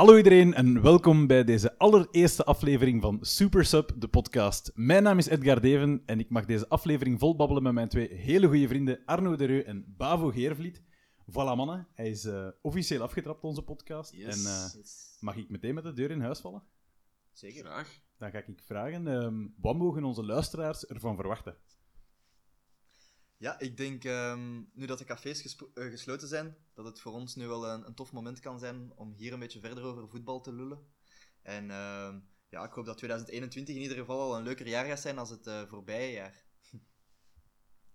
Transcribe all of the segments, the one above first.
Hallo iedereen en welkom bij deze allereerste aflevering van Super Sub, de podcast. Mijn naam is Edgar Deven en ik mag deze aflevering volbabbelen met mijn twee hele goede vrienden Arno de Reu en Bavo Geervliet. Voilà mannen, hij is eh, officieel afgetrapt, onze podcast. Yes. En eh, mag ik meteen met de deur in huis vallen? Zeker. Graag. Dan ga ik vragen, ehm, wat mogen onze luisteraars ervan verwachten? Ja, ik denk um, nu dat de cafés uh, gesloten zijn, dat het voor ons nu wel een, een, tof moment kan zijn om hier een beetje verder over voetbal te lullen. En uh, ja, ik hoop dat 2021 in ieder geval al een leuker jaar gaat zijn als het uh, voorbije jaar.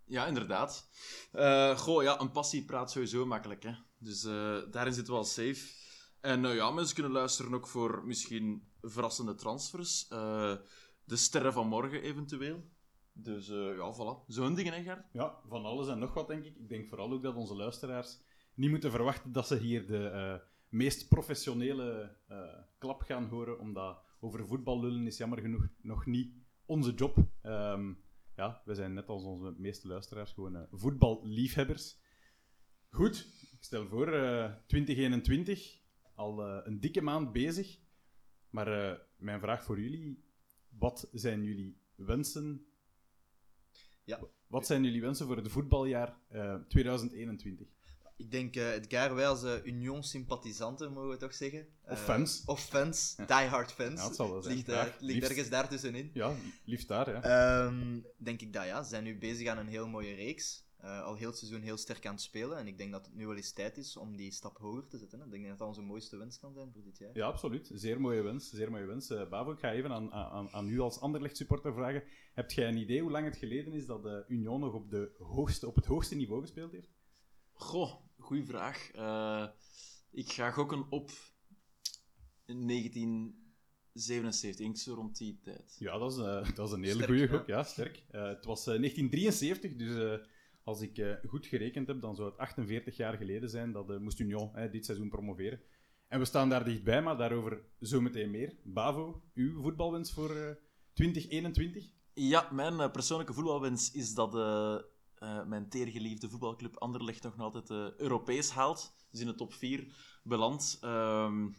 Ja, inderdaad. Uh, goh, ja, een passie praat sowieso makkelijk, hè. Dus daarin zitten we al safe. En ja, mensen kunnen luisteren ook voor misschien verrassende transfers. de sterren van morgen eventueel. Dus uh, ja, voilà. Zo'n dingen, hè? Ja, van alles en nog wat, denk ik. Ik denk vooral ook dat onze luisteraars niet moeten verwachten dat ze hier de uh, meest professionele uh, klap gaan horen, omdat over voetbal lullen is jammer genoeg nog niet onze job. Um, ja, we zijn net als onze meeste luisteraars gewoon voetballiefhebbers. Goed, ik stel voor 2021, al een dikke maand bezig. Maar mijn vraag voor jullie, wat zijn jullie wensen ja. Wat zijn jullie wensen voor het voetbaljaar uh, 2021? Ik denk uh, Edgar, wij als uh, Union-sympathisanten, mogen we toch zeggen? Of fans. Of fans, ja. die-hard fans. Ja, zal wel zijn. Ligt, uh, ligt ergens daartussenin. Ja, liefst daar, ja. Um, denk ik dat ja. Ze zijn nu bezig aan een heel mooie reeks. Uh, al heel het seizoen heel sterk aan het spelen. En ik denk dat het nu wel eens tijd is om die stap hoger te zetten. Hè. Ik denk dat dat onze mooiste wens kan zijn voor dit jaar. Ja, absoluut. Zeer mooie wens. Zeer mooie wens. Uh, Bavo, ik ga even aan, aan, aan u als Anderlecht supporter vragen. Hebt jij een idee hoe lang het geleden is dat de Union nog op, de hoogste, op het hoogste niveau gespeeld heeft? Goh, goede vraag. Uh, ik ga gokken op 1977, ik zo rond die tijd. Ja, dat is, uh, dat is een hele goede gok. Ja, sterk. het was 1973, dus als ik uh, goed gerekend heb, dan zou het 48 jaar geleden zijn dat uh, moest Union dit seizoen promoveren. En we staan daar dichtbij, maar daarover zometeen meer. Bavo, uw voetbalwens voor uh, 2021? Ja, mijn persoonlijke voetbalwens is dat mijn teergeliefde voetbalclub Anderlecht nog altijd Europees haalt. Dus in de top 4 belandt. Um,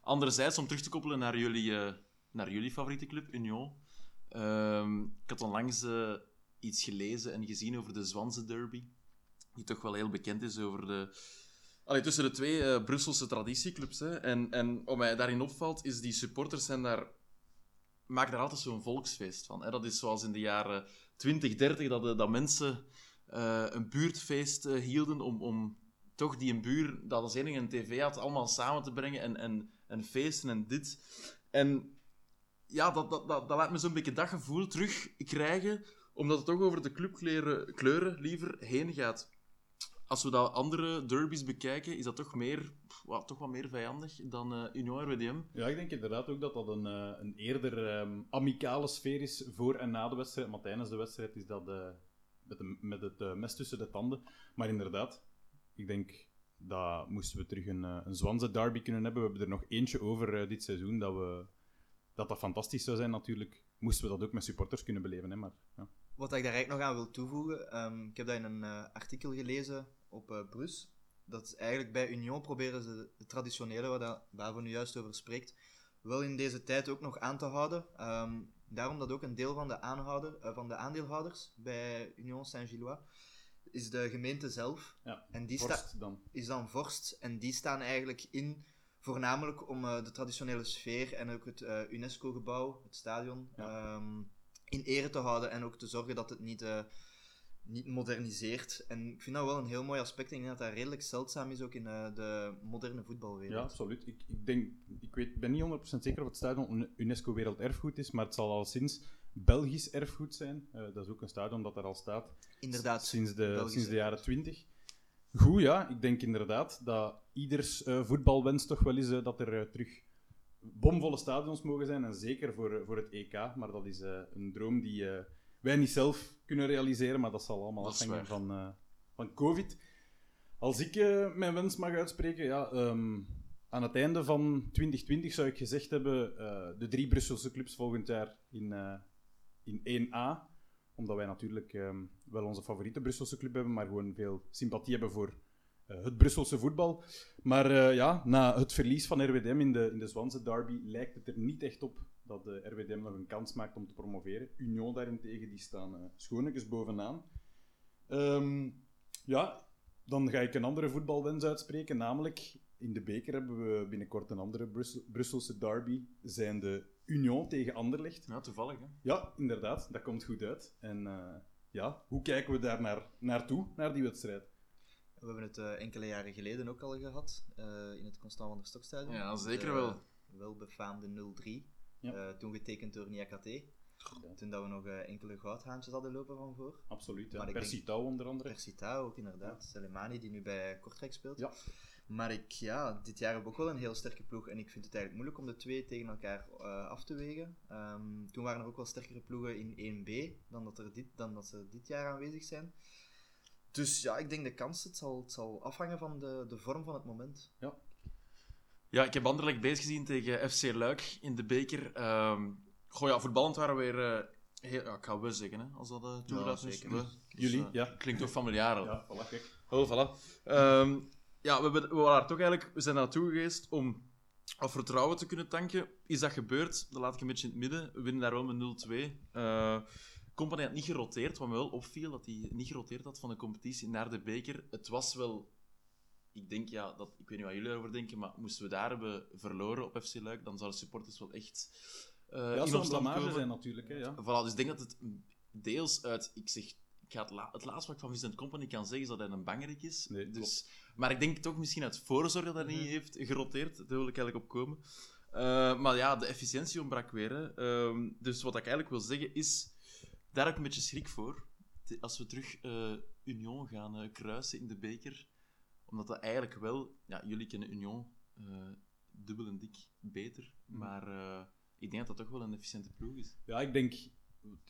anderzijds, om terug te koppelen naar jullie, naar jullie favoriete club, Union. Um, ik had onlangs iets gelezen en gezien over de Zwanse Derby. Die toch wel heel bekend is over de... Tussen de twee uh, Brusselse traditieclubs. Hè. En, en wat mij daarin opvalt, is die supporters zijn daar... maken daar altijd zo'n volksfeest van. Hè. Dat is zoals in de jaren 20, 30, dat, de, dat mensen uh, een buurtfeest hielden om, om toch die een buur, dat als enige een tv had, allemaal samen te brengen en, en, en feesten en dit. En ja, dat, dat, dat, dat laat me zo'n beetje dat gevoel terugkrijgen omdat het toch over de clubkleuren kleuren liever heen gaat. Als we dat andere derbies bekijken, is dat toch, meer, wow, toch wat meer vijandig dan uh, Union RWDM. Ja, ik denk inderdaad ook dat dat een, uh, een eerder um, amicale sfeer is voor en na de wedstrijd. Maar tijdens de wedstrijd is dat uh, met, de, met het mes tussen de tanden. Maar inderdaad, ik denk dat moesten we terug een, een derby kunnen hebben. We hebben er nog eentje over dit seizoen, dat, we, dat dat fantastisch zou zijn natuurlijk. Moesten we dat ook met supporters kunnen beleven, hè, maar... Ja. Wat ik daar eigenlijk nog aan wil toevoegen, um, ik heb dat in een uh, artikel gelezen op uh, Brus. Dat eigenlijk bij Union proberen ze de traditionele, waar dat Bavo nu juist over spreekt, wel in deze tijd ook nog aan te houden. Um, daarom dat ook een deel van de, aanhouder, uh, van de aandeelhouders bij Union Saint-Gillois is de gemeente zelf. Ja, en die vorst dan. is dan vorst. En die staan eigenlijk in voornamelijk om de traditionele sfeer en ook het UNESCO-gebouw, het stadion, ja. um, in ere te houden en ook te zorgen dat het niet, uh, niet moderniseert. En ik vind dat wel een heel mooi aspect. Ik denk dat dat redelijk zeldzaam is ook in uh, de moderne voetbalwereld. Ja, absoluut. Ik, ik, denk, ik weet, ben niet 100% zeker of het stadion UNESCO Werelderfgoed is, maar het zal al sinds Belgisch erfgoed zijn. Uh, dat is ook een stadion dat er al staat. Inderdaad. Sinds de, sinds de jaren 20. Goed, ja. Ik denk inderdaad dat ieders voetbalwens toch wel is dat er terug bomvolle stadions mogen zijn, en zeker voor, voor het EK. Maar dat is uh, een droom die uh, wij niet zelf kunnen realiseren, maar dat zal allemaal Dat afhangen van, uh, van COVID. Als ik mijn wens mag uitspreken, ja, um, aan het einde van 2020 zou ik gezegd hebben, de drie Brusselse clubs volgend jaar in, in 1A. Omdat wij natuurlijk um, wel onze favoriete Brusselse club hebben, maar gewoon veel sympathie hebben voor eh, het Brusselse voetbal. Maar eh, ja, na het verlies van RWDM in de, in de Zwanse derby lijkt het er niet echt op dat de RWDM nog een kans maakt om te promoveren. Union daarentegen, die staan uh, schoonlijkjes bovenaan. Ehm, ja, dan ga ik een andere voetbalwens uitspreken, namelijk in de beker hebben we binnenkort een andere Brussel, Brusselse derby, zijn de Union tegen Anderlecht. Ja, toevallig. Hè? Ja, inderdaad, dat komt goed uit. En uh, ja, hoe kijken we daar naar, naartoe, naar die wedstrijd? We hebben het uh, enkele jaren geleden ook al gehad, uh, in het Constant van der Stokstadion. Ja, zeker de, wel. Wel befaamde 0-3, ja. toen getekend door Niakate. Ja. Toen dat we nog enkele goudhaantjes hadden lopen van voor. Absoluut, ja. Persitao onder andere. Persitao ook inderdaad. Ja. Selemani die nu bij Kortrijk speelt. Ja. Maar ik, ja, dit jaar heb ik ook wel een heel sterke ploeg. En ik vind het eigenlijk moeilijk om de twee tegen elkaar uh, af te wegen. Um, toen waren er ook wel sterkere ploegen in 1B dan dat, er dit, dan dat ze dit jaar aanwezig zijn. Dus ja, ik denk de kans, het zal, het zal afhangen van de, de vorm van het moment. Ja. Ja, ik heb Anderlecht bezig gezien tegen FC Luik in de beker. Um, goh ja, voetballend waren we weer... Uh, heel, ja, ik ga we zeggen, hè, als dat uh, toegelaten ja, is. We. Dus, Jullie, ja. Klinkt toch familiaar? Ja, voilà, kijk. Oh, voilà. Um, ja, we, we, waren toch eigenlijk, we zijn naartoe geweest om of vertrouwen te kunnen tanken. Is dat gebeurd? Dat laat ik een beetje in het midden. We winnen daar wel met 0-2. Company had niet geroteerd, wat me wel opviel, dat hij niet geroteerd had van de competitie naar de beker. Het was wel... Ik denk, ja, dat, ik weet niet wat jullie erover denken, maar moesten we daar hebben verloren op FC Luik, dan zouden de supporters wel echt uh, ja, in opstand zijn natuurlijk, hè, ja. Voilà, dus ik denk dat het deels uit... Ik zeg, ik ga het, la het laatste wat ik van Vincent Company kan zeggen, is dat hij een bangerik is. Nee, dus, maar ik denk toch misschien uit voorzorg dat hij niet heeft geroteerd. Daar wil ik eigenlijk op komen. Uh, maar ja, de efficiëntie ontbrak weer. Hè. Uh, dus wat ik eigenlijk wil zeggen is... Daar heb ik een beetje schrik voor. Als we terug uh, Union gaan uh, kruisen in de beker. Omdat dat eigenlijk wel... Ja, jullie kennen Union dubbel en dik beter. Mm. Maar ik denk dat dat toch wel een efficiënte ploeg is. Ja, ik denk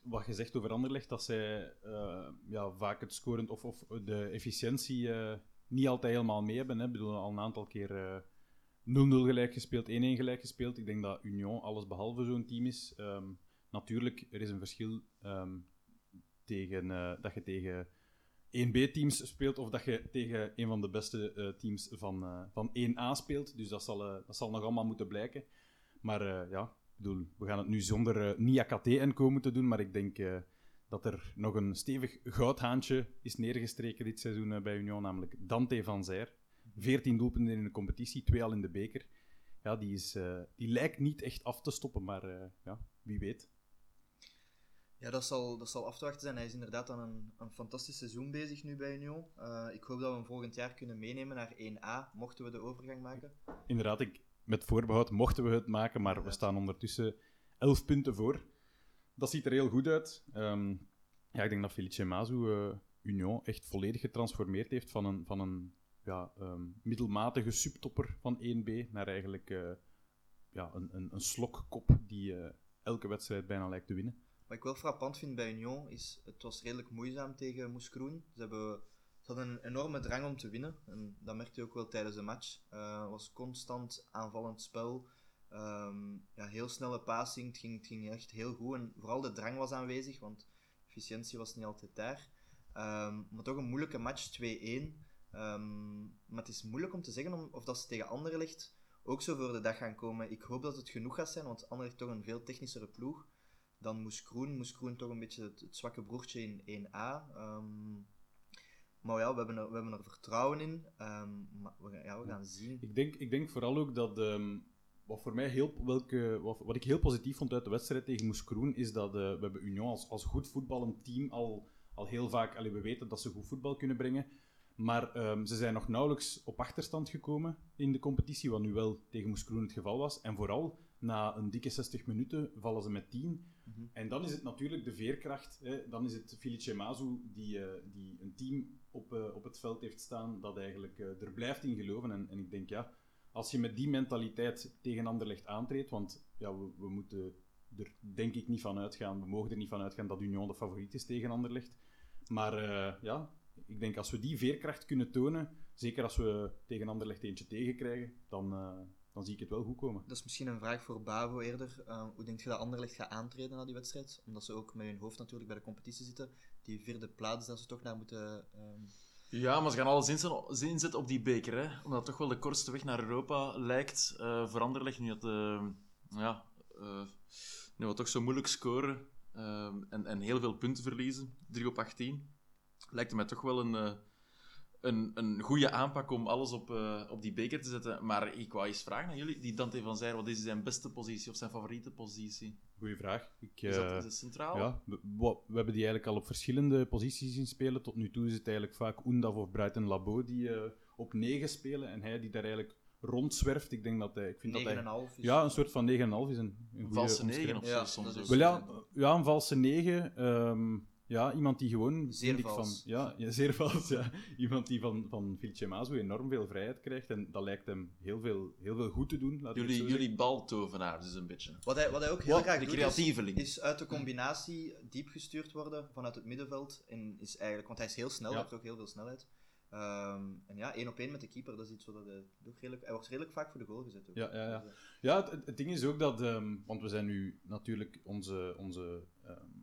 wat je zegt over Anderlecht, dat zij uh, ja, vaak het scorend of, of de efficiëntie uh, niet altijd helemaal mee hebben. Hè. Ik bedoel, al een aantal keer 0-0 uh, gelijk gespeeld, 1-1 gelijk gespeeld. Ik denk dat Union alles behalve zo'n team is. Um, natuurlijk, er is een verschil um, tegen, dat je tegen 1B-teams speelt of dat je tegen een van de beste teams van, van 1A speelt. Dus dat zal, dat zal nog allemaal moeten blijken. Maar ja, bedoel, we gaan het nu zonder uh, Nia-KT-NCO moeten doen, maar ik denk dat er nog een stevig goudhaantje is neergestreken dit seizoen bij Union, namelijk Dante van Zijr. 14 doelpunten in de competitie, twee al in de beker. Ja, die, is, die lijkt niet echt af te stoppen, maar ja, wie weet. Ja, dat zal, dat zal af te wachten zijn. Hij is inderdaad aan een, een fantastisch seizoen bezig nu bij Union. ik hoop dat we hem volgend jaar kunnen meenemen naar 1A, mochten we de overgang maken. Inderdaad, ik, met voorbehoud mochten we het maken, maar we staan ondertussen 11 punten voor. Dat ziet er heel goed uit. Um, ja, ik denk dat Felice Mazu uh, Union echt volledig getransformeerd heeft van een, van een ja, um, middelmatige subtopper van 1B naar eigenlijk uh, ja, een, een, een slokkop die elke wedstrijd bijna lijkt te winnen. Wat ik wel frappant vind bij Union is, het was redelijk moeizaam tegen Moeskroen. Ze hebben ze hadden een enorme drang om te winnen. En dat merkte je ook wel tijdens de match. Het was constant aanvallend spel. Um, ja, heel snelle passing. Het ging, het ging echt heel goed. En vooral de drang was aanwezig, want efficiëntie was niet altijd daar. Um, maar toch een moeilijke match, 2-1. Um, maar het is moeilijk om te zeggen of dat ze tegen Anderlecht ook zo voor de dag gaan komen. Ik hoop dat het genoeg gaat zijn, want Anderlecht toch een veel technischere ploeg dan Moes Kroen. Moes Kroen toch een beetje het, zwakke broertje in 1A. Um, maar ja, we hebben er, we hebben er vertrouwen in. Um, maar we, ja, we gaan zien. Ik denk, ik denk vooral ook dat... Um, wat voor mij heel, welke, wat, wat, ik heel positief vond uit de wedstrijd tegen Moeskroen, is dat uh, we hebben Union als, als goed voetballend team al, al heel vaak... We weten dat ze goed voetbal kunnen brengen. Maar ze zijn nog nauwelijks op achterstand gekomen in de competitie, wat nu wel tegen Moeskroen het geval was. En vooral na een dikke 60 minuten vallen ze met 10. Mm -hmm. En dan is het natuurlijk de veerkracht. Hè. Dan is het Felice Mazu die, uh, die een team op, uh, op het veld heeft staan dat eigenlijk uh, er blijft in geloven. En, en, ik denk, ja, als je met die mentaliteit tegen Anderlecht aantreedt, want ja, we, we, moeten er denk ik niet van uitgaan, we mogen er niet van uitgaan dat Union de favoriet is tegen Anderlecht. Maar ja, ik denk als we die veerkracht kunnen tonen, zeker als we tegen Anderlecht eentje tegenkrijgen, dan dan zie ik het wel goed komen. Dat is misschien een vraag voor Bavo eerder. Uh, hoe denk je dat Anderlecht gaat aantreden na die wedstrijd? Omdat ze ook met hun hoofd natuurlijk bij de competitie zitten. Die vierde plaats dat ze toch naar moeten, um, Ja, maar ze gaan alles inzetten, op die beker, hè. Omdat het toch wel de kortste weg naar Europa lijkt. Uh, voor Anderlecht nu dat... Uh, ja, uh, nu wat toch zo moeilijk scoren en, en heel veel punten verliezen. 3 op 18. Lijkt mij toch wel een, een, een goede aanpak om alles op, op die beker te zetten. Maar ik wou eens vragen aan jullie. Die Dante van Zijr, wat is zijn beste positie of zijn favoriete positie? Goeie vraag. Ik, is, dat, is het centraal? Ja, we, we, hebben die eigenlijk al op verschillende posities zien spelen. Tot nu toe is het eigenlijk vaak Oendaf of Brighton Labo die uh, op 9 spelen. En hij die daar eigenlijk rondzwerft. Ik denk dat hij... Ik vind 9,5 dat hij, Ja, een soort van 9,5 is een, een Valse 9 of ja, zo soms ook. Wel, ja, ja, een valse 9. Um, ja, iemand die gewoon... Zeer vals. Van, ja, ja, zeer vals, ja. Iemand die van, van Vilcemazo enorm veel vrijheid krijgt. En dat lijkt hem heel veel, heel veel goed te doen. Laat jullie, jullie baltovenaar dus een beetje. Wat hij, wat hij ook heel wat? graag doet, is, is, uit de combinatie diep gestuurd worden vanuit het middenveld. En is eigenlijk, want hij is heel snel, ja. hij heeft ook heel veel snelheid. Um, en ja, één op één met de keeper, dat is iets wat hij ook redelijk... Hij wordt redelijk vaak voor de goal gezet. Ook. Ja, ja, ja. Dus, uh, ja het, het, ding is ook dat... Um, want we zijn nu natuurlijk onze... onze um,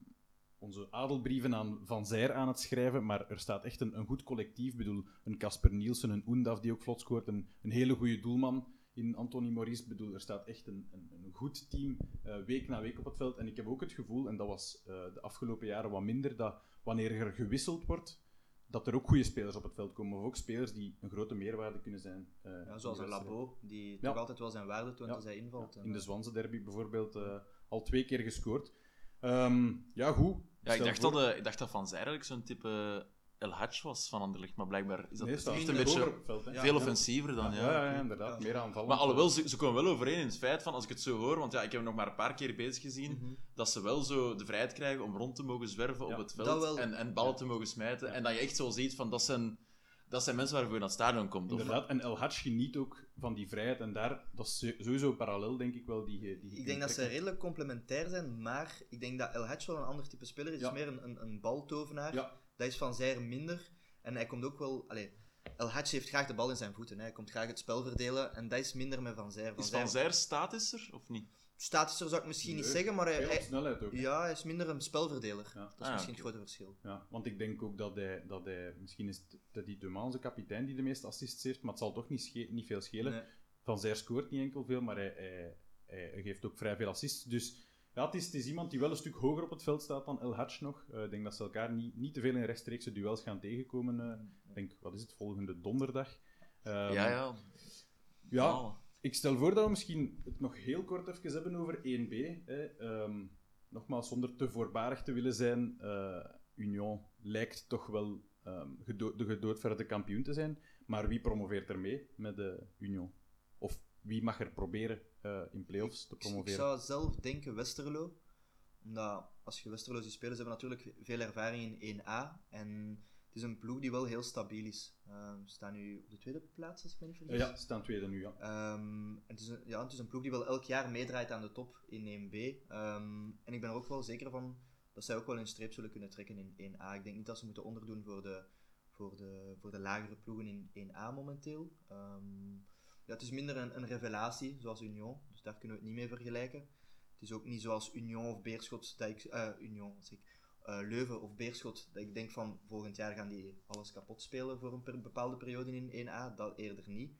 onze adelbrieven aan Van Zijr aan het schrijven, maar er staat echt een, een goed collectief. Ik bedoel, een Casper Nielsen, een Oendaf die ook vlot scoort, een, een hele goede doelman in Anthony Maurice. Ik bedoel, er staat echt een, een, een goed team uh, week na week op het veld. En ik heb ook het gevoel, en dat was uh, de afgelopen jaren wat minder, dat wanneer er gewisseld wordt, dat er ook goede spelers op het veld komen. Of ook spelers die een grote meerwaarde kunnen zijn. Uh, ja, zoals een Labo, die ja. toch altijd wel zijn waarde toont ja. als hij invalt. In de Zwanse derby bijvoorbeeld al twee keer gescoord. Um, ja, goed. Ja, ik dacht, dat, uh, ik dacht dat Van Zijr eigenlijk zo'n type El Hadj was van Anderlecht, maar blijkbaar is dat nee, echt een beetje veel offensiever dan. Ja, ja, ja, inderdaad. Meer aanvallend. Maar alhoewel, ze, ze komen wel overeen in het feit van, als ik het zo hoor, want ja, ik heb nog maar een paar keer bezig gezien, mm -hmm. dat ze wel zo de vrijheid krijgen om rond te mogen zwerven op het veld en, en ballen te mogen smijten. En dat je echt zo ziet van, dat zijn dat zijn mensen waarvoor je naar het stadion komt. Inderdaad, of... en El Hadj geniet ook van die vrijheid. En daar, dat is sowieso parallel, denk ik wel. Die, die ik denk dat ze redelijk complementair zijn, maar ik denk dat El Hadj wel een ander type speler is. Ja. is meer een, een, een baltovenaar. Ja. Dat is van Zijr minder. En hij komt ook wel... Allez, El Hadj heeft graag de bal in zijn voeten. Hè. Hij komt graag het spel verdelen. En dat is minder met Van Zijr. Van is Van Zijr statischer, of niet? Statischer zou ik misschien niet zeggen, maar hij, hij, snelheid ook. Ja, hij is minder een spelverdeler. Ja. Dat is ah, misschien het grote verschil. Ja, want ik denk ook dat hij, dat hij misschien is Teddy de onze kapitein, die de meeste assists heeft, maar het zal toch niet, niet veel schelen. Van Zijr scoort niet enkel veel, maar hij, hij, hij, geeft ook vrij veel assists. Dus ja, het is, het is iemand die wel een stuk hoger op het veld staat dan El Hadj nog. Uh, ik denk dat ze elkaar niet, niet te veel in rechtstreekse duels gaan tegenkomen. Uh, ik denk, wat is het, volgende donderdag. Um, ja, ja. Ja, ik stel voor dat we misschien het nog heel kort even hebben over 1B. Hè. Um, nogmaals, zonder te voorbarig te willen zijn, uh, Union lijkt toch wel um, gedo de gedoodverde kampioen te zijn. Maar wie promoveert er mee met de Union? Of wie mag er proberen uh, in playoffs te promoveren? Ik zou zelf denken Westerlo. Omdat als je Westerlo ziet spelen, ze hebben natuurlijk veel ervaring in 1A. En is een ploeg die wel heel stabiel is. Uh, we staan nu op de tweede plaats, als ik me niet vergis. Ja, ze staan tweede nu, ja. Um, het, is een, ja. het is een ploeg die wel elk jaar meedraait aan de top in 1B. Um, ehm, en ik ben er ook wel zeker van dat zij ook wel een streep zullen kunnen trekken in 1A. Ik denk niet dat ze moeten onderdoen voor de, voor de, voor de lagere ploegen in 1A momenteel. Um, ja, het is minder een, een revelatie, zoals Union, dus daar kunnen we het niet mee vergelijken. Het is ook niet zoals Union of Beerschot, dat ik, uh, Union, zeg ik, uh, Leuven of Beerschot, dat ik denk van volgend jaar gaan die alles kapot spelen voor een bepaalde periode in 1A. Dat eerder niet.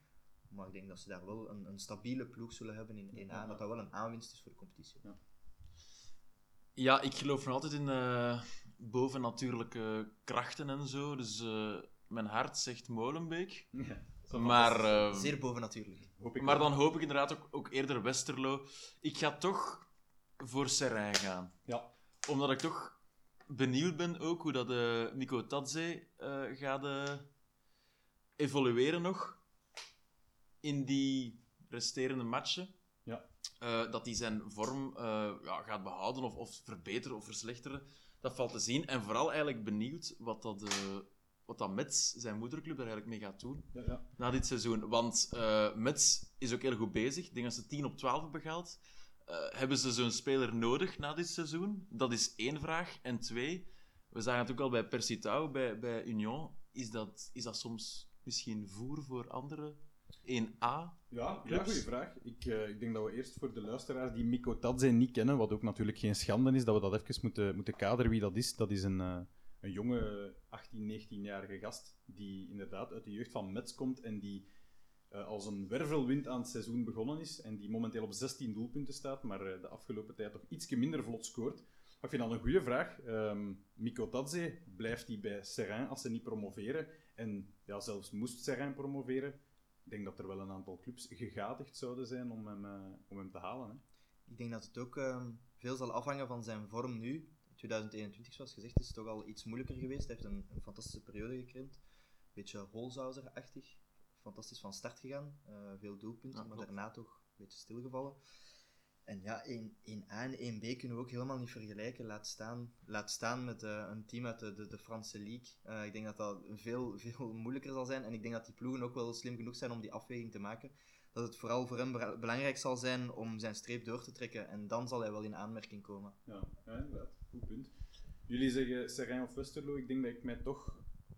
Maar ik denk dat ze daar wel een, een stabiele ploeg zullen hebben in 1A. Ja. Dat dat wel een aanwinst is voor de competitie. Ja, ja ik geloof nog altijd in uh, bovennatuurlijke krachten en zo. Dus uh, mijn hart zegt Molenbeek. Ja, maar, Zeer bovennatuurlijk. Maar dan hoop ik inderdaad ook, ook eerder Westerlo. Ik ga toch voor Serijn gaan. Ja. Omdat ik toch benieuwd ben ook hoe dat uh, Miko Tadze uh, gaat uh, evolueren nog in die resterende matchen. Ja. dat hij zijn vorm ja, gaat behouden of, of verbeteren of verslechteren, dat valt te zien. En vooral eigenlijk benieuwd wat dat, wat dat Mets, zijn moederclub, er eigenlijk mee gaat doen ja, ja. na dit seizoen. Want Mets is ook heel goed bezig. Ik denk dat ze 10 op 12 hebben gehaald. Uh, hebben ze zo'n speler nodig na dit seizoen? Dat is één vraag. En twee, we zagen het ook al bij Persitao, bij, bij Union. Is dat, is dat soms misschien voer voor anderen? 1A? Ja, ja goede vraag. Ik, uh, ik denk dat we eerst voor de luisteraars die Miko Tadze niet kennen, wat ook natuurlijk geen schande is, dat we dat even moeten, moeten kaderen wie dat is. Dat is een, uh, een jonge 18, 19-jarige gast die inderdaad uit de jeugd van Metz komt en die eh, als een wervelwind aan het seizoen begonnen is en die momenteel op 16 doelpunten staat, maar eh, de afgelopen tijd toch iets minder vlot scoort. Ik vind dat een goede vraag. Ehm Miko Tadze, blijft hij bij Serrain als ze niet promoveren? En ja, zelfs moest Serrain promoveren, ik denk dat er wel een aantal clubs gegadigd zouden zijn om hem, eh, om hem te halen. Hè. Ik denk dat het ook ehm, veel zal afhangen van zijn vorm nu. 2021, zoals gezegd, is het toch al iets moeilijker geweest. Hij heeft een, een fantastische periode gekrimpt. Een beetje Holzhauser-achtig. Fantastisch van start gegaan. Eh, veel doelpunten, Ja, maar daarna toch een beetje stilgevallen. En ja, 1, 1A en 1B kunnen we ook helemaal niet vergelijken. Laat staan, laat staan met eh, een team uit de, de, de Franse League. Eh, ik denk dat dat veel, veel moeilijker zal zijn. En ik denk dat die ploegen ook wel slim genoeg zijn om die afweging te maken. Dat het vooral voor hem belangrijk zal zijn om zijn streep door te trekken. En dan zal hij wel in aanmerking komen. Ja, ja, inderdaad. Goed punt. Jullie zeggen Serrain of Westerlo. Ik denk dat ik mij toch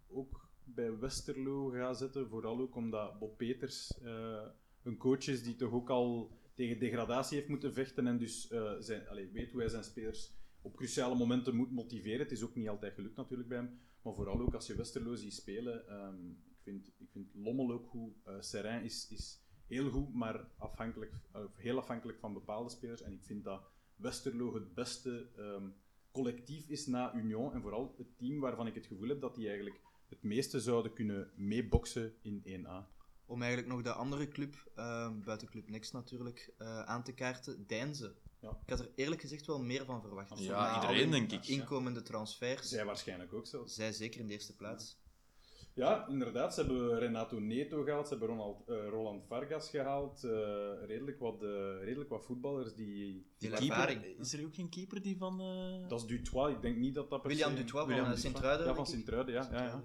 ook bij Westerlo ga zetten. Vooral ook omdat Bob Peters eh, een coach is die toch ook al tegen degradatie heeft moeten vechten. En dus eh, zijn, weet hoe hij zijn spelers op cruciale momenten moet motiveren. Het is ook niet altijd gelukt natuurlijk bij hem. Maar vooral ook als je Westerlo ziet spelen. ehm, ik, vind, ik vind Lommel ook. Eh Serrain is, is heel goed, maar afhankelijk, heel afhankelijk van bepaalde spelers. En ik vind dat Westerlo het beste ehm, collectief is na Union. En vooral het team waarvan ik het gevoel heb dat die eigenlijk het meeste zouden kunnen meeboksen in 1A. Om eigenlijk nog de andere club, eh, buiten Club Next natuurlijk, eh, aan te kaarten, Deinze. Ja. Ik had er eerlijk gezegd wel meer van verwacht. Ja, iedereen, denk ik. Inkomende transfers. Zij waarschijnlijk ook zelfs. Zij zeker in de eerste plaats. Ja, inderdaad. Ze hebben Renato Neto gehaald, ze hebben Ronald, eh, Roland Vargas gehaald. eh, redelijk, wat, eh, redelijk wat voetballers die... Veel Keeper, is er ook geen keeper die van... eh, Dat is Dutois, ik denk niet dat dat per William Dutois van William Dutois. Sint-Truiden. Ja, van. Sint-Truiden, ja. ja, ja.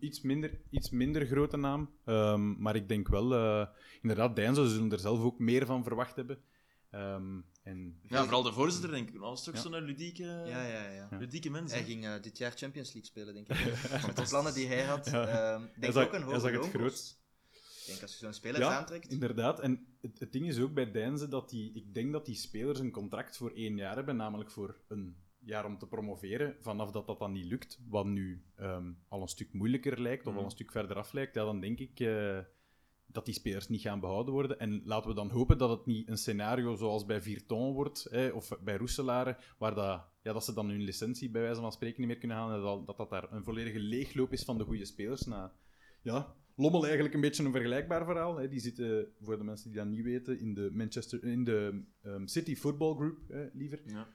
Iets minder, iets minder grote naam. Ehm, maar ik denk wel, eh, inderdaad, Deinze zullen er zelf ook meer van verwacht hebben. Ehm, en Ja, vooral de voorzitter, denk ik. Dat was toch Ja. zo'n ludieke, Ja, ja, ja. Ja. ludieke mens. Hij ging eh, dit jaar Champions League spelen, denk ik. Met de plannen die hij had. Ja. ehm, denk zag, ook een hij hoge zag het groot. Ik denk als je zo'n speler Ja, aantrekt. Inderdaad, en het, het ding is ook bij Deinze dat die, ik denk dat die spelers een contract voor één jaar hebben, namelijk voor een jaar om te promoveren. Vanaf dat dat dan niet lukt, wat nu ehm, al een stuk moeilijker lijkt, of Mhm. al een stuk verder af lijkt, ja, dan denk ik eh, dat die spelers niet gaan behouden worden. En laten we dan hopen dat het niet een scenario zoals bij Virton wordt, hè, of bij Roeselare, waar dat, ja, dat ze dan hun licentie bij wijze van spreken niet meer kunnen halen, en dat dat, dat daar een volledige leegloop is van de goede spelers na ja, Lommel eigenlijk een beetje een vergelijkbaar verhaal. Hè. Die zitten, voor de mensen die dat niet weten, in de, Manchester, in de ehm, City Football Group, hè, liever. Ja.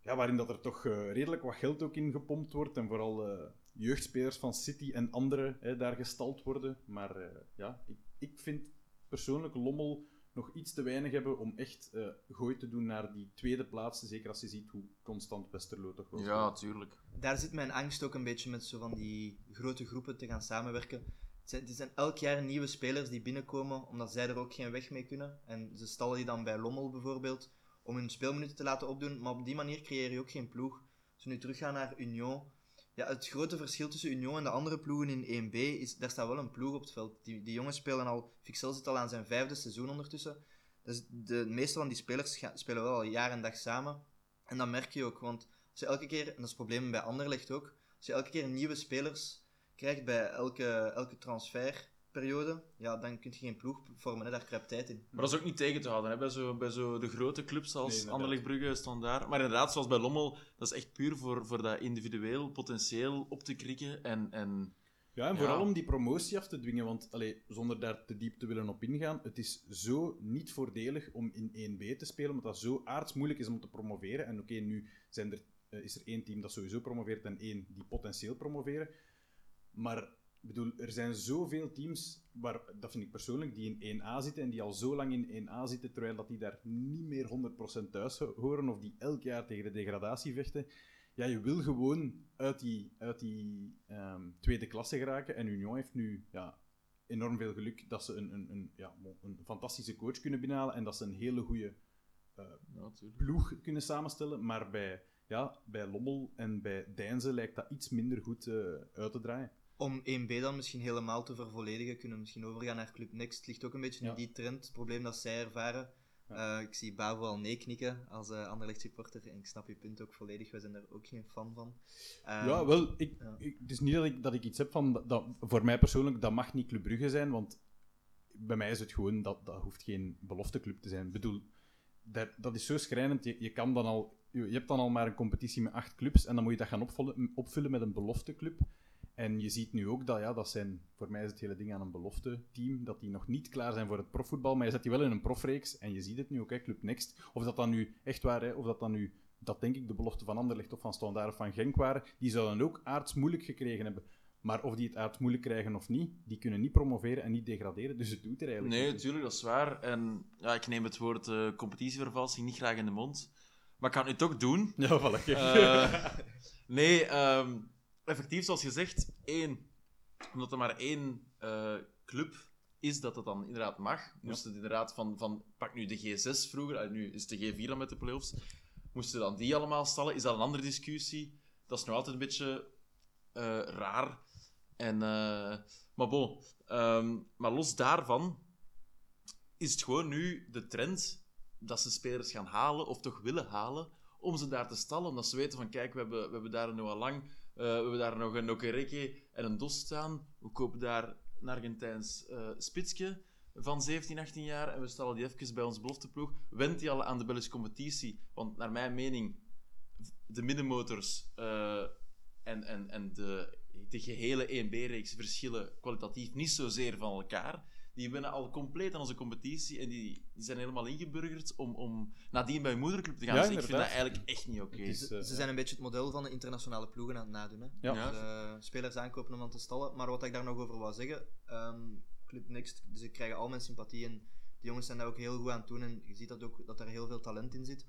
Ja, waarin dat er toch eh, redelijk wat geld ook in gepompt wordt. En vooral eh, jeugdspelers van City en anderen hè, daar gestald worden. Maar eh, ja, ik, ik vind persoonlijk Lommel nog iets te weinig hebben om echt eh gooi te doen naar die tweede plaats. Zeker als je ziet hoe constant Westerlo toch wel ja, tuurlijk. Daar zit mijn angst ook een beetje met zo van die grote groepen te gaan samenwerken. Het zijn, het zijn elk jaar nieuwe spelers die binnenkomen, omdat zij er ook geen weg mee kunnen. En ze stallen die dan bij Lommel bijvoorbeeld, om hun speelminuten te laten opdoen. Maar op die manier creëer je ook geen ploeg. Als we nu teruggaan naar Union. Ja, het grote verschil tussen Union en de andere ploegen in 1B is, daar staat wel een ploeg op het veld. Die, die jongens spelen al, Fixel zit al aan zijn vijfde seizoen ondertussen. Dus de meeste van die spelers spelen wel al jaar en dag samen. En dat merk je ook, want als je elke keer, en dat is het probleem bij Anderlecht ook, als je elke keer nieuwe spelers krijgt bij elke, elke transferperiode, ja, dan kun je geen ploeg vormen, hè, daar kruipt tijd in. Maar dat is ook niet tegen te houden hè? Bij, zo, bij zo de grote clubs Nee, als inderdaad. Anderlecht Brugge, Standaard. Maar inderdaad, zoals bij Lommel, dat is echt puur voor, voor dat individueel potentieel op te krikken. En, en Ja, en Ja. vooral om die promotie af te dwingen, want allee, zonder daar te diep te willen op ingaan, het is zo niet voordelig om in 1B te spelen, omdat dat zo aardsmoeilijk is om te promoveren. En oké, nu zijn er, eh, is er één team dat sowieso promoveert en één die potentieel promoveren. Maar bedoel, er zijn zoveel teams, waar, dat vind ik persoonlijk, die in 1A zitten en die al zo lang in 1A zitten, terwijl dat die daar niet meer 100% thuis ho- horen of die elk jaar tegen de degradatie vechten. Ja, je wil gewoon uit die, uit die ehm, tweede klasse geraken. En Union heeft nu ja, enorm veel geluk dat ze een, een, een, ja, een fantastische coach kunnen binnenhalen en dat ze een hele goede ja, natuurlijk. ploeg kunnen samenstellen. Maar bij, ja, bij Lommel en bij Deinze lijkt dat iets minder goed eh, uit te draaien. Om 1B dan misschien helemaal te vervolledigen, kunnen we misschien overgaan naar Club Next. Het ligt ook een beetje Ja. in die trend, het probleem dat zij ervaren. Eh, ik zie Bavo al nee knikken als uh, Anderlecht supporter. En ik snap je punt ook volledig. Wij zijn daar ook geen fan van. Ehm, ja, wel, ik, ja. ik, het is niet dat ik, dat ik iets heb van... Dat, dat- voor mij persoonlijk, dat mag niet Club Brugge zijn, want bij mij is het gewoon... Dat, dat hoeft geen belofteclub te zijn. Ik bedoel, dat, dat is zo schrijnend. Je, je, kan dan al, je, je hebt dan al maar een competitie met acht clubs en dan moet je dat gaan opvullen, opvullen met een belofteclub. En je ziet nu ook dat, ja, dat zijn... Voor mij is het hele ding aan een belofte-team, dat die nog niet klaar zijn voor het profvoetbal, maar je zet die wel in een profreeks. En je ziet het nu ook, hè, Club Next. Of dat dan nu echt waar, hè, of dat dan nu... Dat denk ik de belofte van Anderlecht of van Standaard of van Genk waren. Die zouden ook aards moeilijk gekregen hebben. Maar of die het aards moeilijk krijgen of niet, die kunnen niet promoveren en niet degraderen. Dus het doet er eigenlijk Nee, natuurlijk, dat is waar. En ja, ik neem het woord eh, competitievervalsing niet graag in de mond. Maar ik kan het nu toch doen. Ja, voilà. Eh, nee, ehm, effectief, zoals gezegd, één. Omdat er maar één eh, club is dat het dan inderdaad mag. Moest het inderdaad van, van pak nu de G6 vroeger, nu is het de G4 dan met de playoffs. Moesten dan die allemaal stallen? Is dat een andere discussie? Dat is nog altijd een beetje eh, raar. En, eh, maar bon, ehm, maar los daarvan is het gewoon nu de trend dat ze spelers gaan halen, of toch willen halen, om ze daar te stallen. Omdat ze weten van, kijk, we hebben, we hebben daar nu al lang, we hebben daar nog een Okereke en een Dos staan. We kopen daar een Argentijns eh spitsje van 17, 18 jaar en we stallen die even bij ons belofteploeg. Went die al aan de Belgische competitie? Want naar mijn mening, de middenmotors eh, en, en, en de, de gehele 1B-reeks verschillen kwalitatief niet zozeer van elkaar. Die winnen al compleet aan onze competitie en die, die zijn helemaal ingeburgerd om, om nadien bij hun moederclub te gaan. Ja, dus ik vind dat eigenlijk echt niet oké. Ze, eh, ze zijn een beetje het model van de internationale ploegen aan het nadoen. Hè? Ja. Ja. Dus, eh, spelers aankopen om dan te stallen. Maar wat ik daar nog over wou zeggen, ehm, Club Next, ze krijgen al mijn sympathie en die jongens zijn daar ook heel goed aan het doen en je ziet dat ook dat er heel veel talent in zit.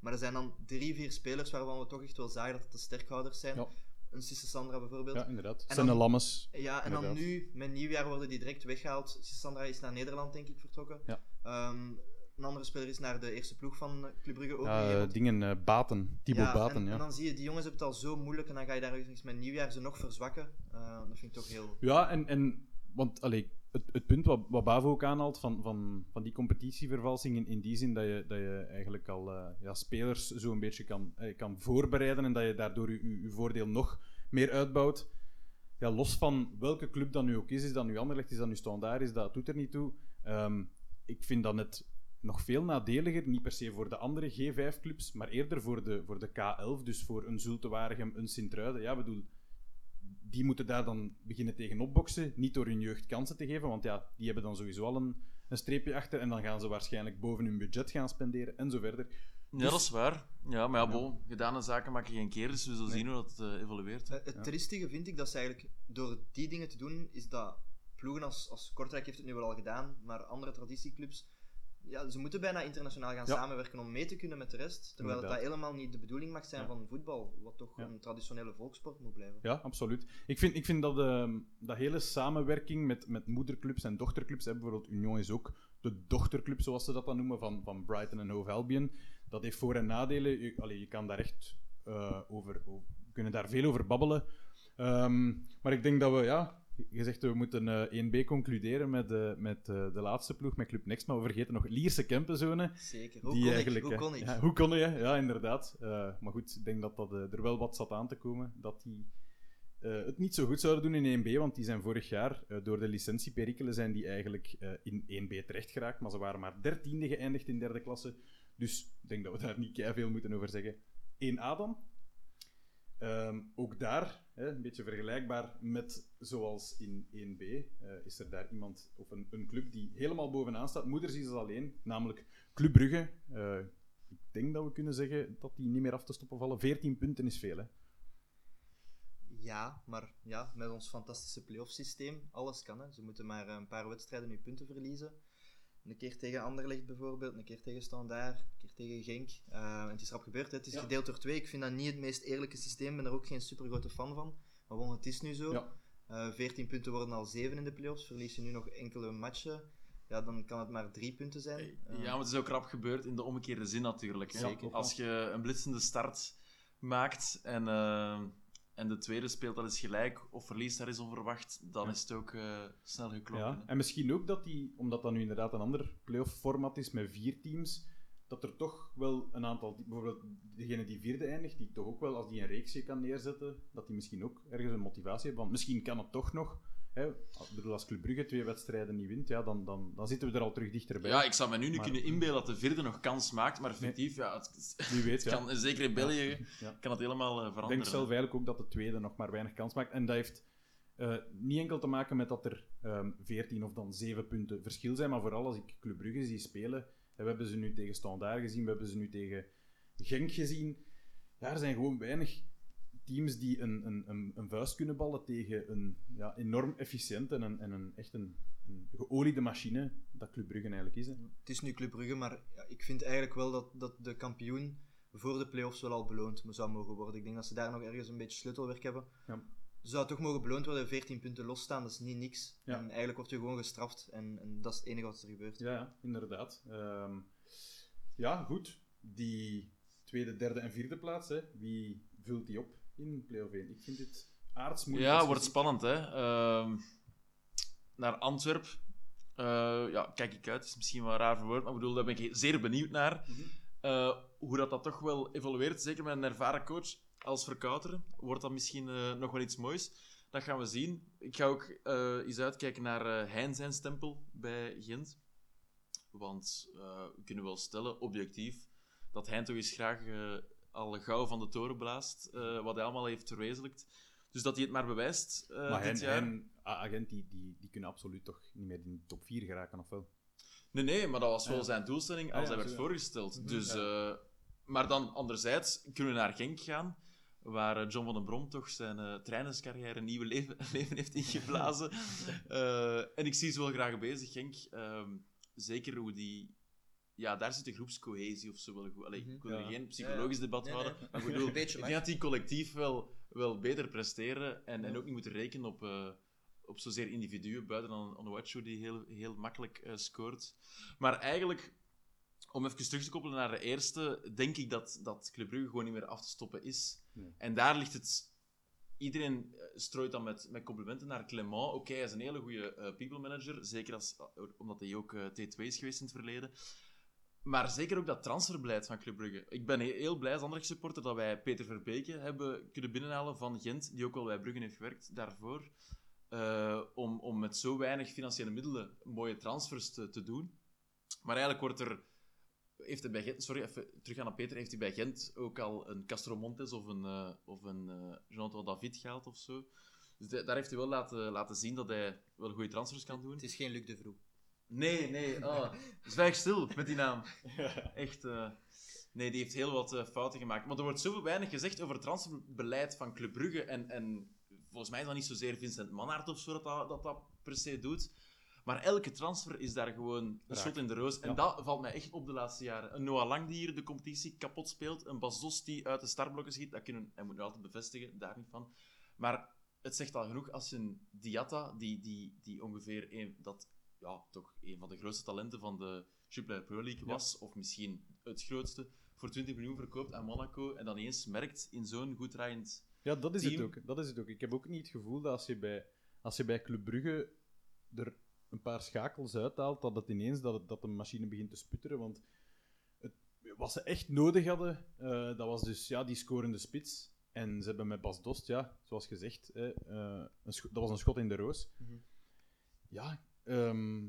Maar er zijn dan drie, vier spelers waarvan we toch echt wel zagen dat het de sterkhouders zijn. Ja. Een Sisse Sandra bijvoorbeeld. Ja, inderdaad. En Senne dan- Lammes. Ja, en dan nu, met nieuwjaar, worden die direct weggehaald. Sandra is naar Nederland, denk ik, vertrokken. Ja. Ehm, een andere speler is naar de eerste ploeg van eh, Club Brugge Ja, overgegeven. eh, dingen, eh, Baten. Thibaut Ja, Baten, en, ja. en dan zie je, die jongens hebben het al zo moeilijk en dan ga je daar eens met nieuwjaar ze nog verzwakken. Dat vind ik toch heel... Ja, en, en want allee, het, het punt wat, Bavo ook aanhaalt van, van, van die competitievervalsing, in, die zin dat je, dat je eigenlijk al eh, ja, spelers zo een beetje kan, eh, kan voorbereiden en dat je daardoor je, voordeel nog meer uitbouwt. Ja, los van welke club dat nu ook is, is dat nu Anderlecht, is dat nu Standaard, is dat doet er niet toe. Ehm, ik vind dat net nog veel nadeliger, niet per se voor de andere G5-clubs, maar eerder voor de, voor de K11, dus voor een Zulte Waregem, een Sint-Truiden. Ja, bedoel, die moeten daar dan beginnen tegen opboksen. Niet door hun jeugd kansen te geven, want ja, die hebben dan sowieso al een, een streepje achter. En dan gaan ze waarschijnlijk boven hun budget gaan spenderen en zo verder. Ja, dat is waar. Ja, maar ja, bon, gedane zaken maken geen keer, dus we zullen Nee. zien hoe dat eh, evolueert. Eh, het Ja. triestige vind ik dat ze eigenlijk door die dingen te doen, is dat ploegen als, als Kortrijk heeft het nu wel al gedaan, maar andere traditieclubs, ja, ze moeten bijna internationaal gaan Ja. samenwerken om mee te kunnen met de rest. Terwijl het dat helemaal niet de bedoeling mag zijn Ja. van voetbal, wat toch Ja. een traditionele volkssport moet blijven. Ja, absoluut. Ik vind, ik vind dat, ehm, dat hele samenwerking met, met moederclubs en dochterclubs, hè, bijvoorbeeld Union is ook de dochterclub, zoals ze dat dan noemen, van, van Brighton en Hove Albion. Dat heeft voor- en nadelen. Je, allee, je kan daar echt eh, over, kunnen daar veel over babbelen. Ehm, maar ik denk dat we, ja, je zegt we moeten eh 1B concluderen met, eh, met eh, de laatste ploeg, met Club Next, maar we vergeten nog Lierse Kempenzone. Zeker. Hoe die kon eigenlijk, ik? Hoe kon ik? Ja, hoe kon je? Ja, inderdaad. Maar goed, ik denk dat, dat er wel wat zat aan te komen. Dat die het niet zo goed zouden doen in 1B, want die zijn vorig jaar door de licentieperikelen zijn die eigenlijk in 1B terechtgeraakt, maar ze waren maar dertiende geëindigd in derde klasse. Dus ik denk dat we daar niet veel moeten over zeggen. 1A dan. Ehm, ook daar, een beetje vergelijkbaar met zoals in 1B, eh, is er daar iemand of een, een club die helemaal bovenaan staat. Moeders is het alleen, namelijk Club Brugge. Eh, ik denk dat we kunnen zeggen dat die niet meer af te stoppen vallen. 14 punten is veel, hè? Ja, maar ja, met ons fantastische playoff systeem, alles kan. Hè. Ze moeten maar een paar wedstrijden nu punten verliezen. Een keer tegen Anderlecht bijvoorbeeld, een keer tegen Standaard, een keer tegen Genk. Eh, en het is rap gebeurd, hè. het is Ja. gedeeld door twee. Ik vind dat niet het meest eerlijke systeem, ik ben er ook geen super grote fan van. Maar bon, het is nu zo. Ja. Eh 14 punten worden al 7 in de playoffs. Verlies je nu nog enkele matchen, ja, dan kan het maar 3 punten zijn. Eh, Ja, maar het is ook rap gebeurd in de omgekeerde zin natuurlijk. Hè? Zeker. Als je een blitsende start maakt en, eh, en de tweede speelt al eens gelijk of verliest daar eens onverwacht, dan Ja. is het ook eh, snel geklopt. Ja, en misschien ook dat die, omdat dat nu inderdaad een ander playoff-format is met vier teams, dat er toch wel een aantal, bijvoorbeeld degene die vierde eindigt, die toch ook wel, als die een reeksje kan neerzetten, dat die misschien ook ergens een motivatie hebben. Want misschien kan het toch nog. Hè, ik bedoel, als Club Brugge twee wedstrijden niet wint, ja, dan, dan, dan zitten we er al terug dichterbij. Ja, ik zou me nu niet kunnen inbeelden dat de vierde nog kans maakt, maar effectief, ja, het, Wie weet, het ja. kan, zeker in België Ja. kan het helemaal eh, Ik veranderen. denk zelf eigenlijk ook dat de tweede nog maar weinig kans maakt. En dat heeft eh, niet enkel te maken met dat er ehm 14 of dan 7 punten verschil zijn, maar vooral als ik Club Brugge zie spelen. En we hebben ze nu tegen Standaard gezien, we hebben ze nu tegen Genk gezien. Ja, er zijn gewoon weinig teams die een, een, een, een vuist kunnen ballen tegen een ja, enorm efficiënte en een, en een echt een, een geoliede machine dat Club Brugge eigenlijk is. Hè. Het is nu Club Brugge, maar ja, ik vind eigenlijk wel dat, dat de kampioen voor de play-offs wel al beloond zou mogen worden. Ik denk dat ze daar nog ergens een beetje sleutelwerk hebben. Ja. Ze zou toch mogen beloond worden, 14 punten losstaan, dat is niet niks. Ja. En eigenlijk word je gewoon gestraft en, en dat is het enige wat er gebeurt. Ja, ja inderdaad. Ehm, ja, goed. Die tweede, derde en vierde plaats, hè. wie vult die op in play-off 1? Ik vind dit aardsmoeilijk. Ja, als wordt spannend, hè. Ehm, naar Antwerp. Eh, ja, kijk ik uit. is misschien wel een raar verwoord, maar ik bedoel, daar ben ik zeer benieuwd naar. Mhm. Eh, hoe dat, dat toch wel evolueert, zeker met een ervaren coach als verkouteren, wordt dat misschien eh, nog wel iets moois. Dat gaan we zien. Ik ga ook eens uitkijken naar Hein zijn stempel bij Gent. Want we kunnen wel stellen, objectief, dat Hein toch eens graag al gauw van de toren blaast, eh, wat hij allemaal heeft verwezenlijkt. Dus dat hij het maar bewijst eh, Maar dit hen, jaar. hen, agent, die, die, die kunnen absoluut toch niet meer in de top 4 geraken, of wel? Nee, nee, maar dat was wel Ah, ja. zijn doelstelling Ah, als ja, hij werd voorgesteld. Mhm, dus, eh, maar dan, anderzijds, kunnen we naar Genk gaan, waar John van den Brom toch zijn eh trainerscarrière een nieuw leven, leven heeft ingeblazen. En ik zie ze wel graag bezig, Genk. Ehm, zeker hoe die... Ja, daar zit de groepscohesie of zo wel goed. Allee, ik wil Ja. er geen psychologisch debat Nee, houden, nee. maar ik bedoel, Een beetje ik denk dat die collectief wel, wel beter presteren en, en ook niet moeten rekenen op, eh, op zozeer individuen, buiten dan Onuachu, die heel, heel makkelijk eh, scoort. Maar eigenlijk, om even terug te koppelen naar de eerste, denk ik dat, dat Club Brugge gewoon niet meer af te stoppen is. Nee. En daar ligt het... Iedereen eh, strooit dan met, met complimenten naar Clement. Oké, hij is een hele goede eh, people manager, zeker als, omdat hij ook eh, T2 is geweest in het verleden. Maar zeker ook dat transferbeleid van Club Brugge. Ik ben he- heel blij als andere supporter dat wij Peter Verbeke hebben kunnen binnenhalen van Gent, die ook al bij Brugge heeft gewerkt daarvoor. eh, om, om met zo weinig financiële middelen mooie transfers te, te doen. Maar eigenlijk wordt er... Heeft hij bij Gent, sorry, even terug aan Peter. Heeft hij bij Gent ook al een Castro Montes of een, eh, of een eh, Jonathan David gehaald of zo? Dus de- daar heeft hij wel laten, laten zien dat hij wel goede transfers kan doen. Het is geen Luc de Vroe. Nee, nee. Oh, zwijg stil met die naam. Echt. eh, nee, die heeft heel wat eh, fouten gemaakt. Maar er wordt zoveel weinig gezegd over het transferbeleid van Club Brugge. En, en volgens mij is dat niet zozeer Vincent Manhart of zo dat dat, dat, dat per se doet. Maar elke transfer is daar gewoon een Raak. schot in de roos. En Ja. dat valt mij echt op de laatste jaren. Een Noah Lang die hier de competitie kapot speelt. Een Bazos die uit de startblokken schiet. Dat kunnen, hij moet nu altijd bevestigen, daar niet van. Maar het zegt al genoeg als je een Diatta, die, die, die ongeveer een, dat ja, toch een van de grootste talenten van de Jupiler Pro League Ja. was, of misschien het grootste, voor 20 miljoen verkoopt aan Monaco en dan eens merkt in zo'n goed draaiend... Ja, dat is, het Team. ook. dat is het ook. Ik heb ook niet het gevoel dat als je bij, als je bij Club Brugge er een paar schakels uithaalt, dat het ineens dat, het, dat de machine begint te sputteren. Want het, wat ze echt nodig hadden, eh, dat was dus ja, die scorende spits. En ze hebben met Bas Dost, ja, zoals gezegd, hè, eh, dat was een schot in de roos. Mhm. Ja, ehm,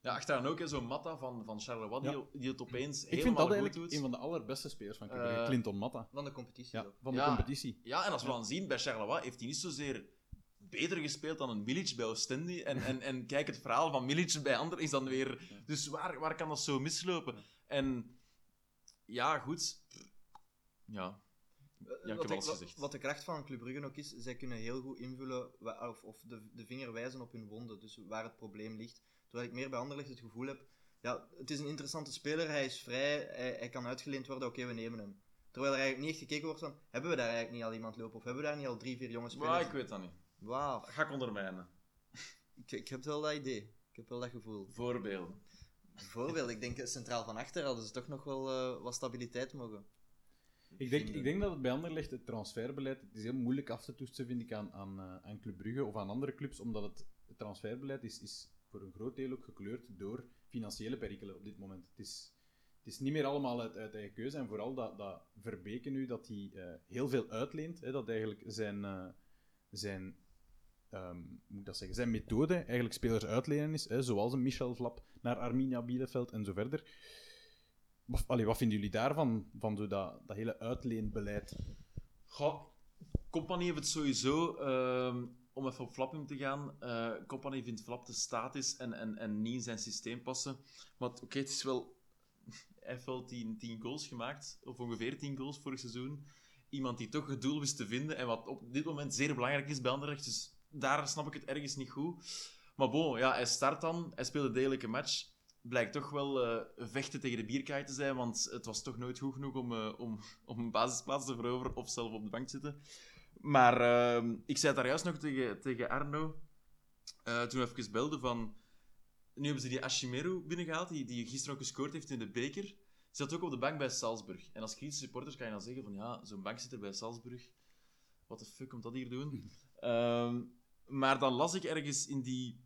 Ja, achteraan ook hè, zo'n Matta van, van Charleroi, die, Ja. die het opeens ik vind helemaal dat goed eigenlijk doet. een van de allerbeste spelers van Club Eh, Clinton Matta. Van de competitie Ja, ook. van de Ja. competitie. Ja, en als we Ja. dan zien, bij Charleroi heeft hij niet zozeer beter gespeeld dan een Milic bij Oostende. En, en, en kijk, het verhaal van Milic bij anderen is dan weer... Dus waar, waar kan dat zo mislopen? En ja, goed. Ja, Ja, ik wat, alles wat- gezegd. wat de kracht van Club Brugge ook is, zij kunnen heel goed invullen of, of de, de vinger wijzen op hun wonden, dus waar het probleem ligt. Terwijl ik meer bij Anderlecht het gevoel heb, ja, het is een interessante speler, hij is vrij, hij, hij kan uitgeleend worden, oké, we nemen hem. Terwijl er eigenlijk niet echt gekeken wordt van, hebben we daar eigenlijk niet al iemand lopen, of hebben we daar niet al drie, vier jonge spelers? maar ik weet dat niet. Wauw, ga ik ondermijnen. ik, ik heb wel dat idee, ik heb wel dat gevoel. Voorbeelden. Bijvoorbeeld, ik denk eh, centraal van achter hadden ze toch nog wel eh, wat stabiliteit mogen. Ik denk, ik denk dat het bij Anderlecht het transferbeleid... Het is heel moeilijk af te toetsen, vind ik, aan, aan, eh, aan Club Brugge of aan andere clubs, omdat het, het transferbeleid is, is voor een groot deel ook gekleurd door financiële perikelen op dit moment. Het is, het is niet meer allemaal uit, uit eigen keuze. En vooral dat, dat Verbeke nu, dat hij eh, heel veel uitleent. Hè, dat eigenlijk zijn... eh, zijn hoe moet ik dat zeggen, zijn methode eigenlijk spelers uitlenen is, hè, zoals een Michel Vlap naar Arminia Bielefeld en zo verder. Allee, wat vinden jullie daarvan, van dat, dat hele uitleenbeleid? Goh, Company heeft het sowieso, ehm, om even op Flap te gaan, eh Company vindt Flap te statisch en, en, en niet in zijn systeem passen. Het- oké, het is wel... Hij heeft wel 10, 10 goals gemaakt, of ongeveer 10 goals vorig seizoen. Iemand die toch het doel wist te vinden, en wat op dit moment zeer belangrijk is bij Anderlecht, dus daar snap ik het ergens niet goed. Maar bon, ja, hij start dan, hij speelt een degelijke match. Blijkt toch wel eh, vechten tegen de bierkaai te zijn, want het was toch nooit goed genoeg om, eh, om, om een basisplaats te veroveren of zelf op de bank te zitten. Maar ehm, ik zei het daar juist nog tegen, tegen Arno, eh, toen we even belden van... Nu hebben ze die Ashimeru binnengehaald, die, die gisteren ook gescoord heeft in de beker. Zat ook op de bank bij Salzburg. En als kritische supporters kan je dan zeggen van ja, zo'n bankzitter bij Salzburg, wat de fuck komt dat hier doen? Ehm, maar dan las ik ergens in die,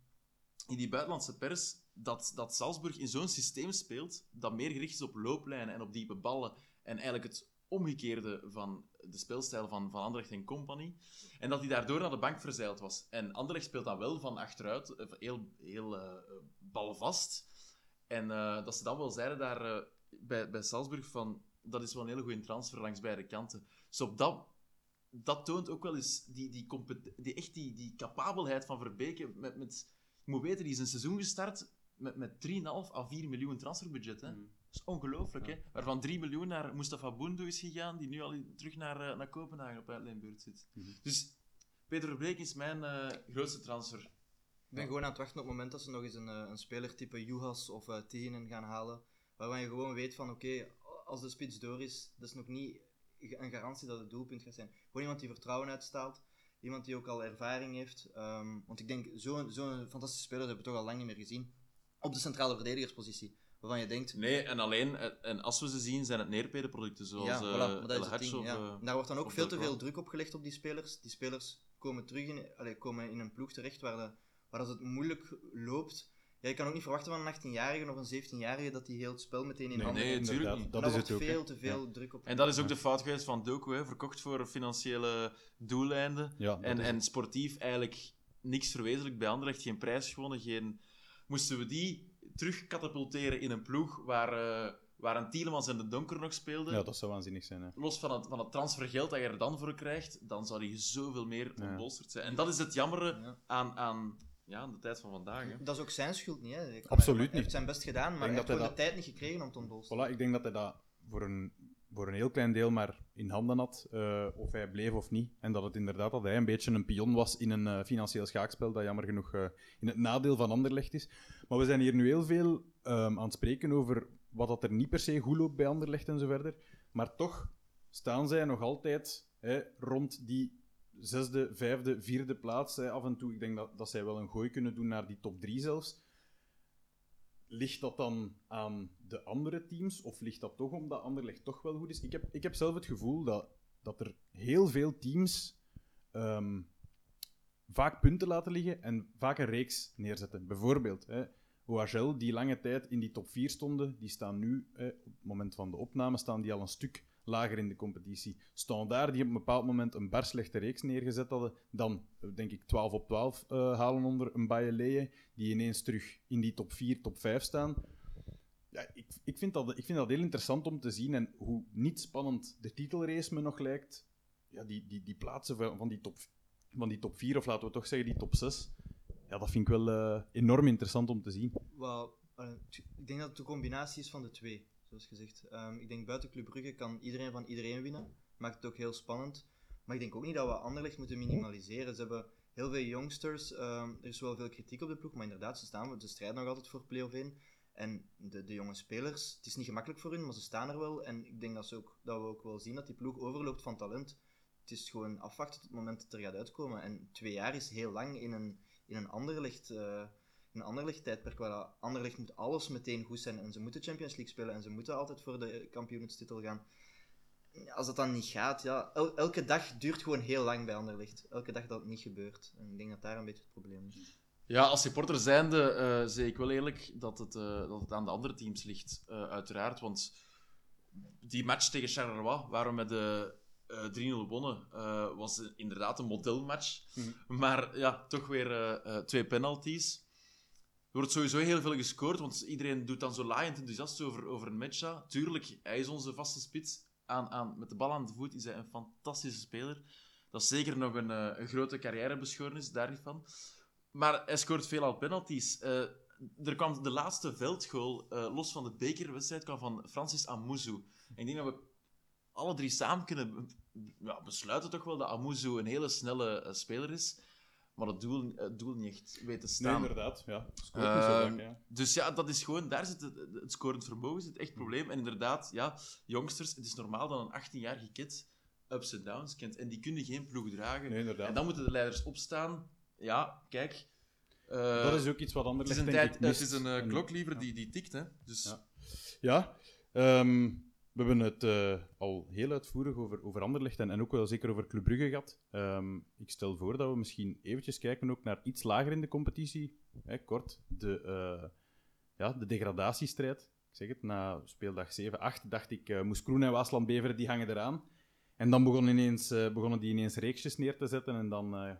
in die buitenlandse pers dat, dat Salzburg in zo'n systeem speelt dat meer gericht is op looplijnen en op diepe ballen en eigenlijk het omgekeerde van de speelstijl van, van Anderlecht en Company. En dat hij daardoor naar de bank verzeild was. En Anderlecht speelt dan wel van achteruit, eh, heel, heel eh, balvast. En eh, dat ze dan wel zeiden daar eh, bij, bij Salzburg van, dat is wel een hele goede transfer langs beide kanten. Dus op dat, dat toont ook wel eens die, die, die, echt die, die capabelheid van Verbeke. Met, met, je moet weten, die is een seizoen gestart met, met 3,5 à 4 miljoen transferbudget. Hè? Mhm. Dat is ongelooflijk, Ja. hè? Waarvan 3 miljoen naar Mustafa Boendo is gegaan, die nu al terug naar, eh, naar Kopenhagen op uitleenbeurt zit. Mhm. Dus Peter Verbeek is mijn eh, grootste transfer. Ik ben gewoon aan het wachten op het moment dat ze nog eens een, eh, een speler type Juhas of uh, gaan halen. Waarvan je gewoon weet van oké, als de spits door is, dat is nog niet een garantie dat het doelpunt gaat zijn. Gewoon iemand die vertrouwen uitstaalt. Iemand die ook al ervaring heeft. Ehm, want ik denk, zo'n zo'n fantastische speler hebben we toch al lang niet meer gezien. Op de centrale verdedigerspositie. Waarvan je denkt, Nee, en alleen, eh, en als we ze zien, zijn het neerpedenproducten zoals ja, eh, voilà, maar dat El is het Hadj ding. of, ja. eh, Daar wordt dan ook veel te veel druk opgelegd op die spelers. Die spelers komen terug in, allee, komen in een ploeg terecht waar, de, waar dat het moeilijk loopt. Ja, je kan ook niet verwachten van een 18-jarige of een 17-jarige dat die heel het spel meteen in Nee, handen nee, heeft. tuurlijk inderdaad, niet. Dat is daar het wordt ook. veel te veel Ja. druk op. En dat is ook de fout geweest van Doku, hè, verkocht voor financiële doeleinden. Ja, En, en sportief eigenlijk niks verwezenlijk bij Anderlecht, geen prijs gewonnen, geen... Moesten we die terug katapulteren in een ploeg waar, eh, waar een Tielemans en de Donker nog speelden, ja, dat zou waanzinnig zijn. Hè. los van het, van het transfergeld dat je er dan voor krijgt, dan zou die zoveel meer Ja. ontbolsterd zijn. En dat is het jammere Ja. aan, aan, ja, aan de tijd van vandaag. Hè. Dat is ook zijn schuld niet. Hè. Hij Absoluut hij niet. heeft zijn best gedaan, maar hij heeft dat gewoon hij de tijd niet gekregen om te ontbolsteren. Voilà, ik denk dat hij dat voor een, voor een heel klein deel maar in handen had, eh, of hij bleef of niet. En dat het inderdaad dat hij een beetje een pion was in een eh, financieel schaakspel, dat jammer genoeg eh, in het nadeel van Anderlecht is. Maar we zijn hier nu heel veel ehm, aan het spreken over wat dat er niet per se goed loopt bij Anderlecht en zo verder. Maar toch staan zij nog altijd hè, rond die zesde, vijfde, vierde plaats. Hè, af en toe, ik denk dat, dat zij wel een gooi kunnen doen naar die top drie zelfs. Ligt dat dan aan de andere teams, of ligt dat toch omdat Anderlecht toch wel goed is? Ik heb, ik heb zelf het gevoel dat, dat er heel veel teams ehm, vaak punten laten liggen en vaak een reeks neerzetten. Bijvoorbeeld, hè, OHL, die lange tijd in die top 4 stonden, die staan nu, op het moment van de opname, staan die al een stuk lager in de competitie. Standaard, die op een bepaald moment een bar slechte reeks neergezet hadden, dan, denk ik, 12 op 12 eh, halen onder een Bayeleje, die ineens terug in die top 4, top 5 staan. Ja, ik, ik, vind dat, ik vind dat heel interessant om te zien en hoe niet spannend de titelrace me nog lijkt. Ja, die, die, die plaatsen van, die top, van die top 4, of laten we toch zeggen die top 6, ja, dat vind ik wel eh, enorm interessant om te zien. Wel, eh, ik denk dat het een combinatie is van de twee, zoals gezegd. Ehm, ik denk buiten Club Brugge kan iedereen van iedereen winnen. Maakt het ook heel spannend. Maar ik denk ook niet dat we Anderlecht moeten minimaliseren. Ze hebben heel veel youngsters. ehm, er is wel veel kritiek op de ploeg, maar inderdaad, ze staan ze strijden nog altijd voor play-off 1. En de, de jonge spelers, het is niet gemakkelijk voor hun, maar ze staan er wel. En ik denk dat, ze ook, dat we ook wel zien dat die ploeg overloopt van talent. Het is gewoon afwachten tot het moment dat er gaat uitkomen. En twee jaar is heel lang in een, in een Anderlecht... eh, een Anderlecht tijdperk waar dat Anderlecht moet alles meteen goed zijn en ze moeten Champions League spelen en ze moeten altijd voor de kampioenstitel gaan. als dat dan niet gaat, ja, el- elke dag duurt gewoon heel lang bij Anderlecht. Elke dag dat het niet gebeurt. En ik denk dat daar een beetje het probleem is. Ja, als supporter zijnde eh zeg ik wel eerlijk dat het, eh, dat het aan de andere teams ligt, eh, uiteraard. Want die match tegen Charleroi, waar we met de eh 3-0 wonnen, was inderdaad een modelmatch. Maar ja, toch weer twee penalties. Er wordt sowieso heel veel gescoord, want iedereen doet dan zo laaiend enthousiast over, over een match. Tuurlijk, hij is onze vaste spits. Aan, aan, met de bal aan de voet is hij een fantastische speler. Dat is zeker nog een, eh, een grote carrièrebeschornis, daar niet van. Maar hij scoort veelal penalties. Eh, er kwam de laatste veldgoal, eh, los van de bekerwedstrijd, kwam van Francis. En ik denk dat we alle drie samen kunnen ja, besluiten toch wel dat Amuzu een hele snelle speler is. Maar het doel, het doel niet echt weet te Nee, staan. inderdaad. Ja. Scoort Ehm, vaak, ja. Dus ja, dat is gewoon, daar zit het, het scorend vermogen zit echt het probleem. En inderdaad, ja, jongsters, het is normaal dat een 18-jarige kid ups en downs kent. En die kunnen geen ploeg dragen. Nee, inderdaad. En dan moeten de leiders opstaan. Ja, kijk. eh, dat is ook iets wat het anders is een, tijd, het is een eh, klokliever die, die tikt, hè. Dus Ja. Ja, ehm, we hebben het eh, al heel uitvoerig over, over Anderlecht en, en ook wel zeker over Club Brugge gehad. Ehm, ik stel voor dat we misschien eventjes kijken ook naar iets lager in de competitie. Hè, kort, de, eh, ja, de degradatiestrijd. Ik zeg het, na speeldag 7, 8 dacht ik, eh Moeskroen en Waasland Beveren die hangen eraan. En dan begonnen, ineens, begonnen die ineens reeksjes neer te zetten en dan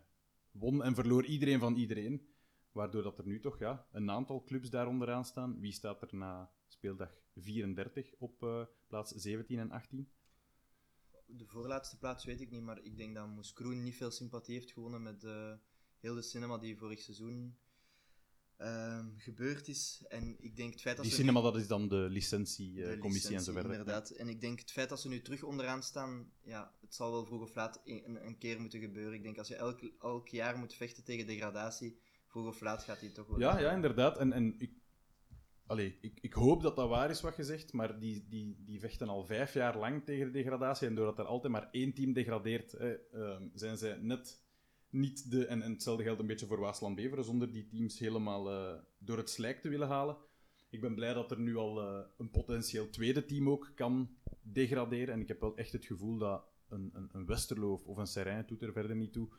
won en verloor iedereen van iedereen. Waardoor dat er nu toch ja, een aantal clubs daar onderaan staan. Wie staat er na speeldag 34 op eh, plaats 17 en 18? De voorlaatste plaats weet ik niet, maar ik denk dat Moes Kroen niet veel sympathie heeft gewonnen met eh, heel de cinema die vorig seizoen ehm, gebeurd is. En ik denk het feit dat Die cinema, nu- dat is dan de licentiecommissie en zo verder. Inderdaad. En ik denk het feit dat ze nu terug onderaan staan, ja, het zal wel vroeg of laat een, een- een keer moeten gebeuren. Ik denk als je elk, elk jaar moet vechten tegen degradatie, vroeg of laat gaat die toch wel. Ja, ja, inderdaad. En, en ik, allee, ik, ik hoop dat dat waar is wat je zegt, maar die, die, die vechten al vijf jaar lang tegen de degradatie. En doordat er altijd maar één team degradeert, ehm, zijn zij net niet de. En, hetzelfde geldt een beetje voor Waasland Beveren, zonder die teams helemaal eh, door het slijk te willen halen. Ik ben blij dat er nu al eh, een potentieel tweede team ook kan degraderen. En ik heb wel echt het gevoel dat een, een, een Westerlo of- een Serijn, doet er verder niet toe,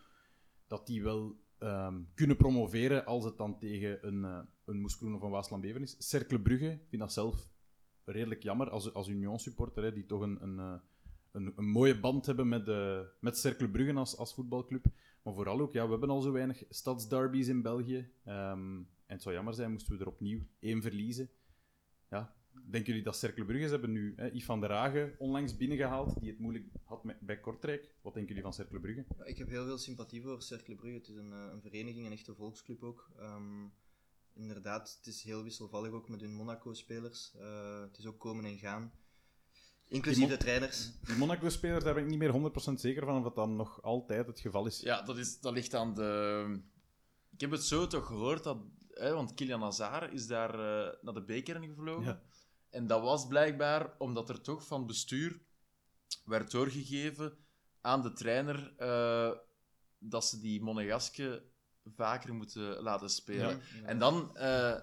dat die wel ehm, kunnen promoveren als het dan tegen een, uh, een Moeskroen of een Waasland Beveren is. Cercle Brugge, vind dat zelf redelijk jammer als, als Union-supporter, die toch een, een, eh, een, een mooie band hebben met, uh, met Cercle Brugge als, als voetbalclub. Maar vooral ook, ja, we hebben al zo weinig stadsderbies in België. Um, en het zou jammer zijn, moesten we er opnieuw één verliezen. Ja, denken jullie dat Cercle Brugge, ze hebben nu hè, Yves van der Hagen onlangs binnengehaald, die het moeilijk had met, bij Kortrijk. Wat denken jullie van Cercle Brugge? Ja, ik heb heel veel sympathie voor Cercle Brugge. Het is een, uh, een vereniging, een echte volksclub ook. Um, inderdaad, het is heel wisselvallig ook met hun Monaco-spelers. Uh, het is ook komen en gaan. Inclusief de trainers. Die Monaco-spelers, daar ben ik niet meer 100% zeker van of dat dan nog altijd het geval is. Ja, dat, is, dat ligt aan de... Ik heb het zo toch gehoord, dat, hè, want Kilian Hazard is daar uh, naar de bekeren gevlogen. Ja. En dat was blijkbaar omdat er toch van bestuur werd doorgegeven aan de trainer uh, dat ze die Monegaske vaker moeten laten spelen. Ja, ja. En dan uh,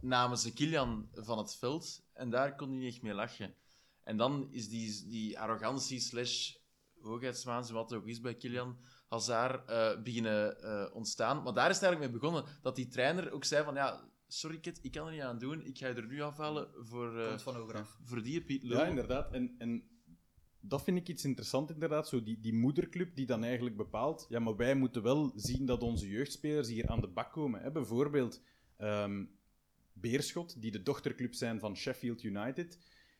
namen ze Kilian van het veld en daar kon hij niet echt mee lachen. En dan is die, die arrogantie slash hoogheidswaanzin, wat ook is bij Kilian Hazard, uh, beginnen ontstaan. Maar daar is het eigenlijk mee begonnen, dat die trainer ook zei van, ja, sorry kid, ik kan er niet aan doen, ik ga je er nu afhalen voor, uh, van voor die Piet Ja, inderdaad. En, en dat vind ik iets interessant, inderdaad. Zo die, die moederclub die dan eigenlijk bepaalt, ja, maar wij moeten wel zien dat onze jeugdspelers hier aan de bak komen. Hè? Bijvoorbeeld um, Beerschot, die de dochterclub zijn van Sheffield United.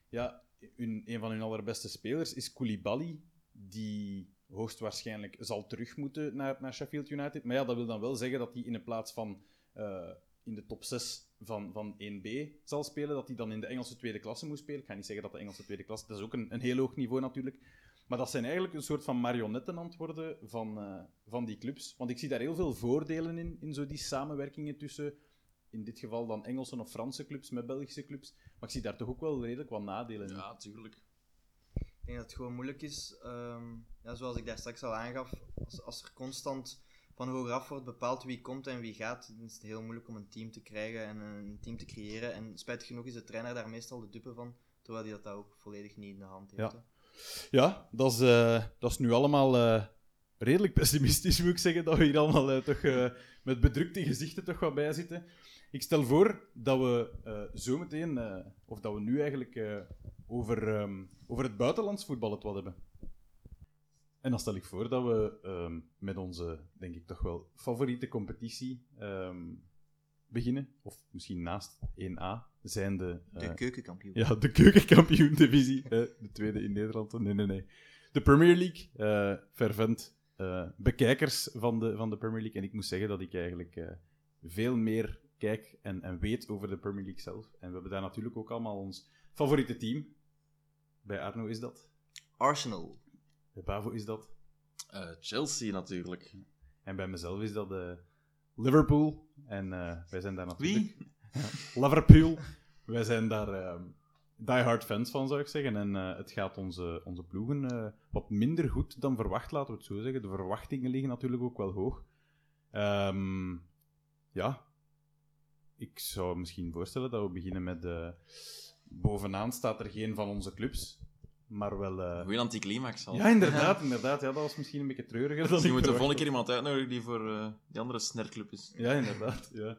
Ja, hun, een van hun allerbeste spelers is Koulibaly, die hoogstwaarschijnlijk zal terug moeten naar, naar Sheffield United. Maar ja, dat wil dan wel zeggen dat hij in plaats van uh, in de top 6 van, van 1B zal spelen, dat hij dan in de Engelse tweede klasse moet spelen. Ik ga niet zeggen dat de Engelse tweede klasse, dat is ook een, een heel hoog niveau natuurlijk. Maar dat zijn eigenlijk een soort van marionetten aan het worden van, uh, van die clubs. Want ik zie daar heel veel voordelen in, in zo die samenwerkingen tussen, in dit geval dan Engelse of Franse clubs met Belgische clubs. Maar ik zie daar toch ook wel redelijk wat nadelen in. Ja, natuurlijk. Ik denk dat het gewoon moeilijk is, um, ja, zoals ik daar straks al aangaf, als, als er constant van hogeraf wordt bepaald wie komt en wie gaat, dan is het heel moeilijk om een team te krijgen en een team te creëren. En spijtig genoeg is de trainer daar meestal de dupe van, terwijl hij dat ook volledig niet in de hand heeft. Ja. Ja, dat is, eh, dat is nu allemaal eh, redelijk pessimistisch, moet ik zeggen, dat we hier allemaal eh, toch met bedrukte gezichten toch wat bij zitten. Ik stel voor dat we zo meteen, of dat we nu eigenlijk over, ehm, over het buitenlands voetbal het wat hebben. En dan stel ik voor dat we ehm, met onze, denk ik toch wel, favoriete competitie ehm, beginnen. Of misschien naast 1A zijn de... De keukenkampioen. Ja, de keukenkampioen-divisie. de tweede in Nederland. Nee, nee, nee. De Premier League. eh fervent eh, bekijkers van de, van de Premier League. En ik moet zeggen dat ik eigenlijk eh, veel meer kijk en, en weet over de Premier League zelf. En we hebben daar natuurlijk ook allemaal ons favoriete team. Bij Arno is dat. Arsenal. Bij Bavo is dat. Eh, Chelsea natuurlijk. En bij mezelf is dat eh, Liverpool. En eh, wij zijn daar natuurlijk... Wie? Liverpool. Wij zijn daar ehm diehard fans van, zou ik zeggen. En het gaat onze, onze ploegen wat minder goed dan verwacht, laten we het zo zeggen. De verwachtingen liggen natuurlijk ook wel hoog. Ehm, ja, ik zou misschien voorstellen dat we beginnen met... eh, bovenaan staat er geen van onze clubs, maar wel... eh, Goeie anticlimax al. Ja, inderdaad, inderdaad. Ja, dat was misschien een beetje treuriger dan Misschien ik moeten we verwachtte. volgende keer iemand uitnodigen die voor eh, die andere snerclub is. Ja, inderdaad. Ja.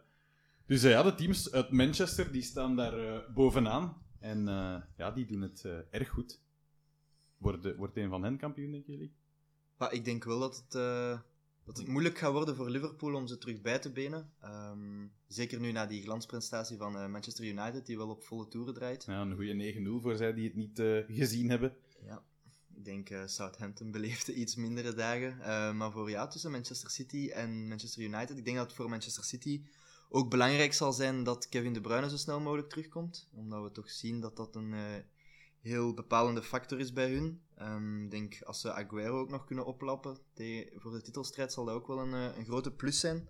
Dus eh, ja, de teams uit Manchester die staan daar eh, bovenaan. En eh, ja, die doen het eh, erg goed. Wordt, wordt een van hen kampioen, denken jullie? Maar ik denk wel dat het, eh, dat het moeilijk gaat worden voor Liverpool om ze terug bij te benen. Ehm, zeker nu na die glansprestatie van eh, Manchester United, die wel op volle toeren draait. Ja, een goede 9-0 voor zij die het niet eh, gezien hebben. Ja, ik denk eh, Southampton beleefde iets mindere dagen. Maar voor ja, tussen Manchester City en Manchester United, ik denk dat het voor Manchester City ook belangrijk zal zijn dat Kevin De Bruyne zo snel mogelijk terugkomt. Omdat we toch zien dat dat een heel bepalende factor is bij hun. Ehm, Ik denk als ze Aguero ook nog kunnen oplappen te- voor de titelstrijd, zal dat ook wel een, eh, een grote plus zijn.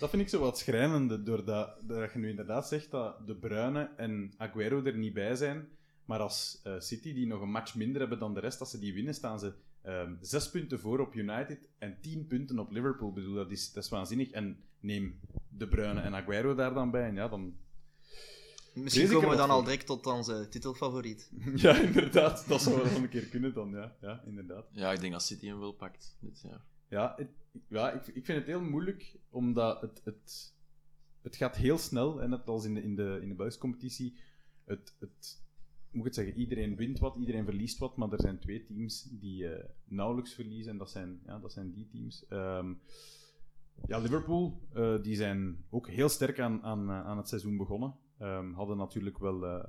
Dat vind ik zo wat schrijnende, doordat, doordat je nu inderdaad zegt dat De Bruyne en Aguero er niet bij zijn. Maar als eh, City, die nog een match minder hebben dan de rest, als ze die winnen, staan ze ehm, zes punten voor op United en tien punten op Liverpool. Bedoel, dat is, dat is waanzinnig. En neem De Bruyne en Aguero daar dan bij, en ja, dan... Misschien komen we dan al direct tot onze titelfavoriet. Ja, inderdaad. Dat zou wel een keer kunnen dan, ja. Ja, inderdaad. Ja, ik denk dat City hem wel pakt dit jaar. Ja, het- ja ik, ik vind het heel moeilijk, omdat het, het, het gaat heel snel. En net als in de, in de, in de Belgische competitie, het, het, moet ik het zeggen, iedereen wint wat, iedereen verliest wat, maar er zijn twee teams die eh, nauwelijks verliezen, en dat zijn, ja, dat zijn die teams. Ehm, ja, Liverpool, eh, die zijn ook heel sterk aan, aan, eh, aan het seizoen begonnen. Ehm, hadden natuurlijk wel eh,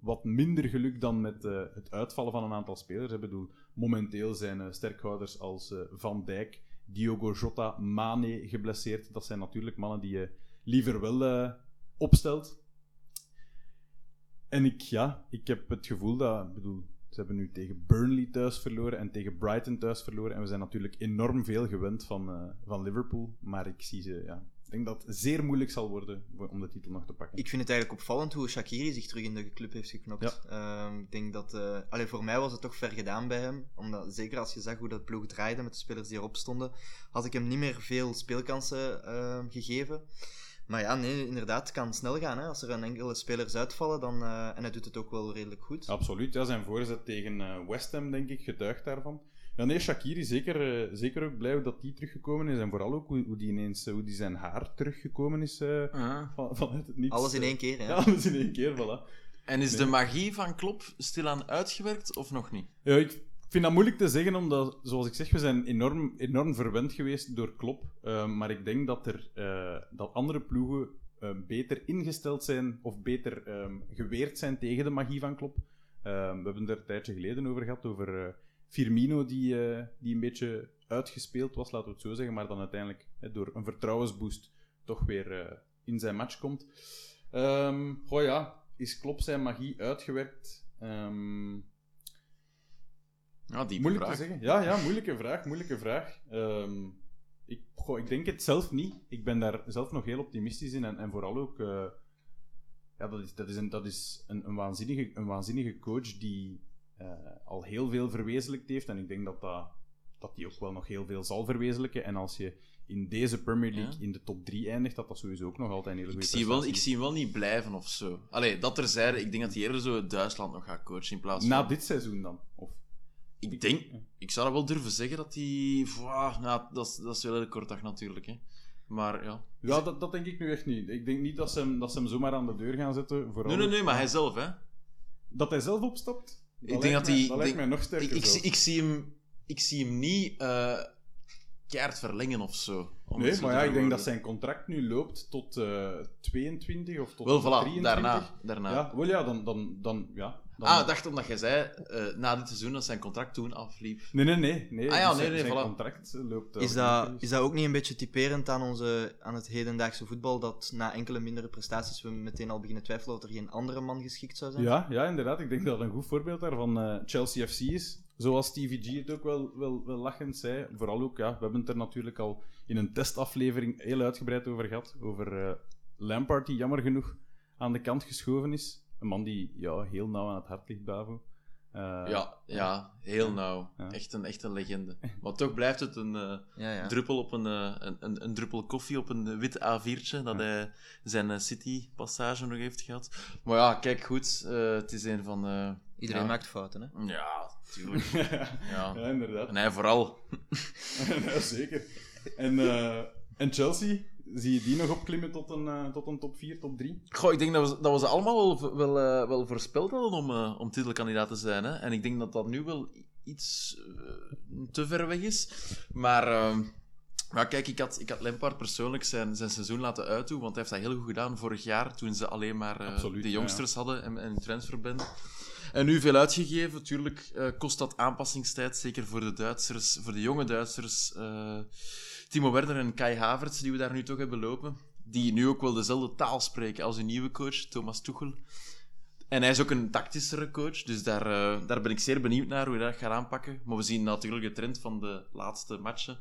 wat minder geluk dan met eh, het uitvallen van een aantal spelers. Ik bedoel, momenteel zijn eh, sterkhouders als Van Dijk, Diogo Jota, Mane geblesseerd. Dat zijn natuurlijk mannen die je liever wel opstelt. En ik, ja, ik heb het gevoel dat, ik bedoel, ze hebben nu tegen Burnley thuis verloren en tegen Brighton thuis verloren. En we zijn natuurlijk enorm veel gewend van, van Liverpool. Maar ik zie ze, ja, denk dat het zeer moeilijk zal worden om de titel nog te pakken. Ik vind het eigenlijk opvallend hoe Shakiri zich terug in de club heeft geknokt. Ehm, ik denk dat... eh allee, voor mij was het toch ver gedaan bij hem. Omdat, zeker als je zag hoe dat ploeg draaide met de spelers die erop stonden, had ik hem niet meer veel speelkansen ehm, gegeven. Maar ja, nee, inderdaad, het kan snel gaan. Hè. Als er een enkele spelers uitvallen, dan, eh, en hij doet het ook wel redelijk goed. Absoluut, ja, zijn voorzet tegen eh, West Ham, denk ik, getuigt daarvan. Ja, nee, Shakiri, zeker, eh, zeker ook blij dat die teruggekomen is. En vooral ook hoe, hoe die ineens, eh, hoe die zijn haar teruggekomen is eh, van, vanuit het niets. Alles in één keer, hè. Ja, alles in één keer, voilà. En is Nee. de magie van Klop stilaan uitgewerkt of nog niet? Ja, ik vind dat moeilijk te zeggen, omdat, zoals ik zeg, we zijn enorm, enorm verwend geweest door Klop. Eh, maar ik denk dat, er, eh, dat andere ploegen eh, beter ingesteld zijn of beter ehm, geweerd zijn tegen de magie van Klop. We hebben het er een tijdje geleden over gehad, over eh, Firmino, die, eh, die een beetje uitgespeeld was, laten we het zo zeggen, maar dan uiteindelijk door een vertrouwensboost toch weer eh, in zijn match komt. Ehm goh ja, is Klop zijn magie uitgewerkt? Ehm, Ja, die Moeilijk vraag. te zeggen. Ja, ja, moeilijke vraag, moeilijke vraag. Ehm, ik, goh, ik denk het zelf niet. Ik ben daar zelf nog heel optimistisch in. En, en vooral ook... eh, ja, dat is, dat is, een, dat is een, een, waanzinnige, een waanzinnige coach die al heel veel verwezenlijkt heeft. En ik denk dat dat, dat die ook wel nog heel veel zal verwezenlijken. En als je in deze Premier League Ja. in de top 3 eindigt, dat dat sowieso ook nog altijd een hele Ik goede zie, wel, ik zie hem wel niet blijven of zo. Allee, dat terzijde, ik denk dat hij eerder zo Duitsland nog gaat coachen in plaats van... Na dit seizoen dan? Of... Ik denk, ik zou dat wel durven zeggen dat hij. Nou, dat, is, dat is wel heel kort dag natuurlijk. Hè. Maar ja. Ja, dat, dat denk ik nu echt niet. Ik denk niet dat ze hem, dat ze hem zomaar aan de deur gaan zetten. Vooral Nee, nee, nee, maar hij zelf, hè? Dat hij zelf opstapt? Dat Ik denk lijkt dat mij- hij- Dat lijkt mij nog sterker. Ik, ik, zie- ik, zie hem, ik zie hem niet eh keihard verlengen of zo. Nee, maar ja, ik denk dat zijn contract nu loopt tot eh 22 of tot Wel, voilà, 23. daarna. daarna. Ja, wel ja, dan... dan, dan, ja, dan... Ah, ik dacht omdat jij zei eh, na dit seizoen dat zijn contract toen afliep. Nee, nee, nee. nee. Ah ja, Dus nee, zijn- nee, zijn voilà. contract loopt... Is eh, dat, is dat ook niet een beetje typerend aan, onze, aan het hedendaagse voetbal, dat na enkele mindere prestaties we meteen al beginnen twijfelen of er geen andere man geschikt zou zijn? Ja, ja, inderdaad. Ik denk dat een goed voorbeeld daarvan eh, Chelsea FC is. Zoals Stevie G het ook wel, wel, wel lachend zei. Vooral ook, ja, we hebben het er natuurlijk al in een testaflevering heel uitgebreid over gehad. Over eh, Lampard, die jammer genoeg aan de kant geschoven is. Een man die ja, heel nauw aan het hart ligt, Bavo. Eh, Ja, ja, heel nauw. Ja. Echt, een, echt een legende. Maar toch blijft het een eh, Ja, ja. druppel op een, eh, een, een, een druppel koffie op een wit A4'tje dat Ja. hij zijn City-passage nog heeft gehad. Maar ja, kijk goed, eh, het is een van... eh, Iedereen ja. maakt fouten, hè? Ja, tuurlijk. ja, Ja. inderdaad. En hij vooral. ja, zeker. En, eh, en Chelsea, zie je die nog opklimmen tot een, eh, tot een top 4, top 3? Goh, ik denk dat we, dat we ze allemaal wel, wel, eh, wel voorspeld hadden om, eh, om titelkandidaat te zijn. Hè? En ik denk dat dat nu wel iets te ver weg is. Maar, eh, maar kijk, ik had, ik had Lampard persoonlijk zijn, zijn seizoen laten uitdoen, want hij heeft dat heel goed gedaan vorig jaar, toen ze alleen maar Absoluut, de ja, jongsters hadden en, en een transferband. En nu veel uitgegeven. Tuurlijk kost dat aanpassingstijd, zeker voor de Duitsers, voor de jonge Duitsers. Timo Werner en Kai Havertz, die we daar nu toch hebben lopen. Die nu ook wel dezelfde taal spreken als hun nieuwe coach, Thomas Tuchel. En hij is ook een tactischere coach, dus daar, eh, daar ben ik zeer benieuwd naar hoe hij dat gaat aanpakken. Maar we zien natuurlijk de trend van de laatste matchen,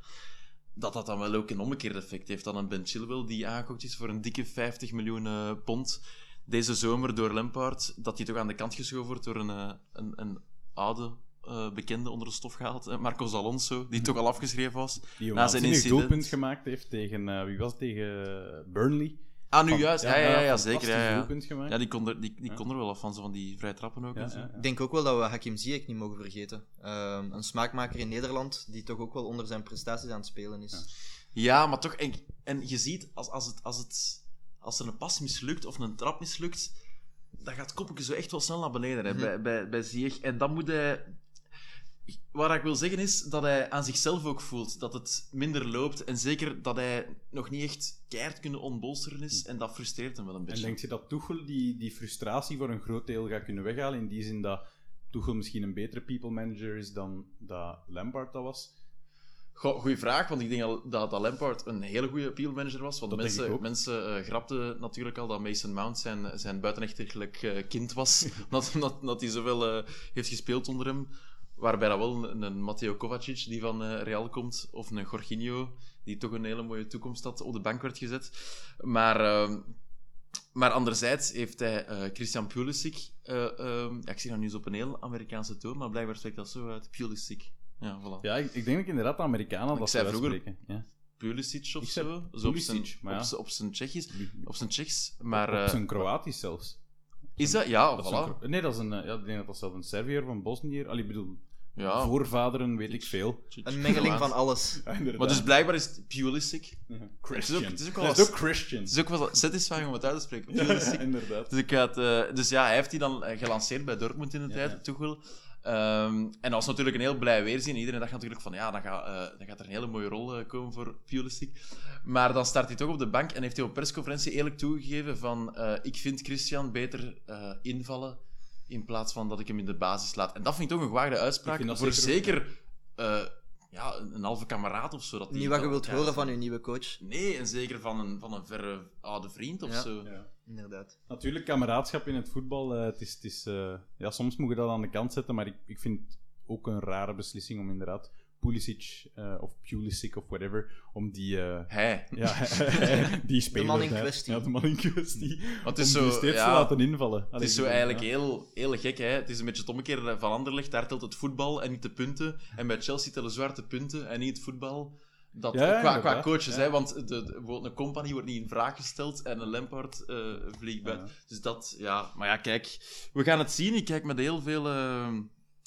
dat dat dan wel ook een omgekeerd effect heeft. Dan een Ben Chilwell die aangekocht is voor een dikke 50 miljoen eh, pond deze zomer door Lampard, dat hij toch aan de kant geschoven wordt door een, eh, een, een oude eh, bekende onder de stof gehaald, eh, Marcos Alonso, die toch al afgeschreven was. Die een Na zijn incident. doelpunt gemaakt heeft tegen... eh, wie was het? Tegen Burnley. Ah, nu Van- juist. Ja, ja, ja, ja, zeker. Ja, ja. die kon er, die, die Ja. kon er wel af van, zo van die vrije trappen ook. Ja, en zo. ja, ja. Ik denk ook wel dat we Hakim Ziyech niet mogen vergeten. Ehm, een smaakmaker in Nederland, die toch ook wel onder zijn prestaties aan het spelen is. Ja, maar toch, en, en je ziet, als, als, het, als, het, als er een pas mislukt of een trap mislukt, dan gaat Koppeke zo echt wel snel naar beneden hè, Mhm. bij, bij, bij Ziyech. En dan moet hij... Wat ik wil zeggen is dat hij aan zichzelf ook voelt dat het minder loopt. En zeker dat hij nog niet echt keihard kunnen ontbolsteren is. En dat frustreert hem wel een En beetje. denk je dat Tuchel die, die frustratie voor een groot deel gaat kunnen weghalen? In die zin dat Tuchel misschien een betere people manager is dan dat Lampard dat was? Goh, goeie vraag, want ik denk al dat, dat Lampard een hele goede appeal manager was. Want Dat denk ik mensen, ook. mensen eh, grapten natuurlijk al dat Mason Mount zijn, zijn buitenechtelijk eh, kind was. omdat, omdat, omdat hij zoveel eh, heeft gespeeld onder hem. Waarbij dat wel een, een Matteo Kovacic, die van eh, Real komt, of een Jorginho, die toch een hele mooie toekomst had, op de bank werd gezet. Maar, ehm, maar anderzijds heeft hij eh, Christian Pulisic... eh, ehm, ja, ik zie dat nu eens op een heel Amerikaanse toon, maar blijkbaar spreekt dat zo uit. Pulisic. Ja, voilà. Ja, ik, ik denk dat inderdaad de Amerikanen Ik dat zo vroeger- uitspreken. Ja. Pulisic of zo. Op zijn, Pulisic, maar ja. op zijn, op zijn Tsjechisch. Op zijn Tsjechs. Maar op zijn Kroatisch zelfs. Is dat? Ja, Dat een voilà. Nee, dat is een, eh, ja, ik denk dat dat zelf een Serviër van Bosnië... Allee, ik bedoel, Ja. voorvaderen weet ik veel. Een mengeling van alles. Ja, inderdaad. Maar dus blijkbaar is het is Christian. ook- het is ook wel Christian. Het is ook wel satisfying om het uit te spreken. Ja, inderdaad. Dus, ik had, eh, dus ja, hij heeft die dan eh, gelanceerd bij Dortmund in de Ja, tijd, ja. Tuchel. Ehm, en dat was natuurlijk een heel blij weerzien. Iedereen dacht natuurlijk van, ja, dan gaat, eh, dan gaat er een hele mooie rol eh, komen voor Pulisic. Maar dan start hij toch op de bank en heeft hij op persconferentie eerlijk toegegeven van, eh, ik vind Christian beter eh, invallen in plaats van dat ik hem in de basis laat. En dat vind ik toch een gewaagde uitspraak. Voor zeker zeker eh, ja, een, een halve kameraad of zo. Dat Niet wat je wilt horen van je nieuwe coach. Nee, en zeker van een, van een verre oude vriend of Ja. zo. Ja. Inderdaad. Natuurlijk, kameraadschap in het voetbal. eh, het is, het is, eh, ja, soms moet je dat aan de kant zetten, maar ik, ik vind het ook een rare beslissing om inderdaad Pulisic eh, of Pulisic of whatever, om die, eh, Hij. ja, die speler, man in hè. kwestie. Ja, de man in kwestie. Want het is om die zo, steeds ja, te laten invallen. Het is zo eigenlijk heel, heel gek. Hè? Het is een beetje het omgekeerde van Anderlecht. Daar telt het voetbal en niet de punten. En bij Chelsea tellen zwaar de punten en niet het voetbal. Dat, Ja, qua, qua coaches, ja. hè? want de, de- bijvoorbeeld een company wordt niet in vraag gesteld en een Lampard eh, vliegt buiten. Ja. Dus dat, ja. Maar ja, kijk, we gaan het zien. Ik kijk met heel veel, eh,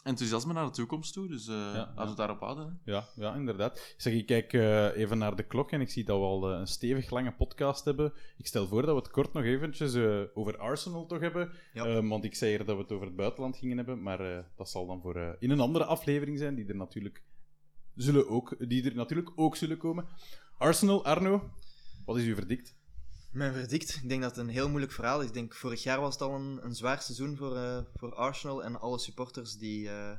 enthousiasme naar de toekomst toe. Dus eh laten we ja. het daarop houden. hè. Ja, ja, inderdaad. Ik Zeg, ik kijk even naar de klok en ik zie dat we al een stevig lange podcast hebben. Ik stel voor dat we het kort nog eventjes over Arsenal toch hebben. Ja. Eh, want ik zei eerder dat we het over het buitenland gingen hebben, maar dat zal dan voor in een andere aflevering zijn, die er natuurlijk, zullen ook, die er natuurlijk ook zullen komen. Arsenal, Arno, wat is uw verdict? Mijn verdict, ik denk dat het een heel moeilijk verhaal is. Ik denk, vorig jaar was het al een, een zwaar seizoen voor, eh, voor Arsenal en alle supporters die, eh,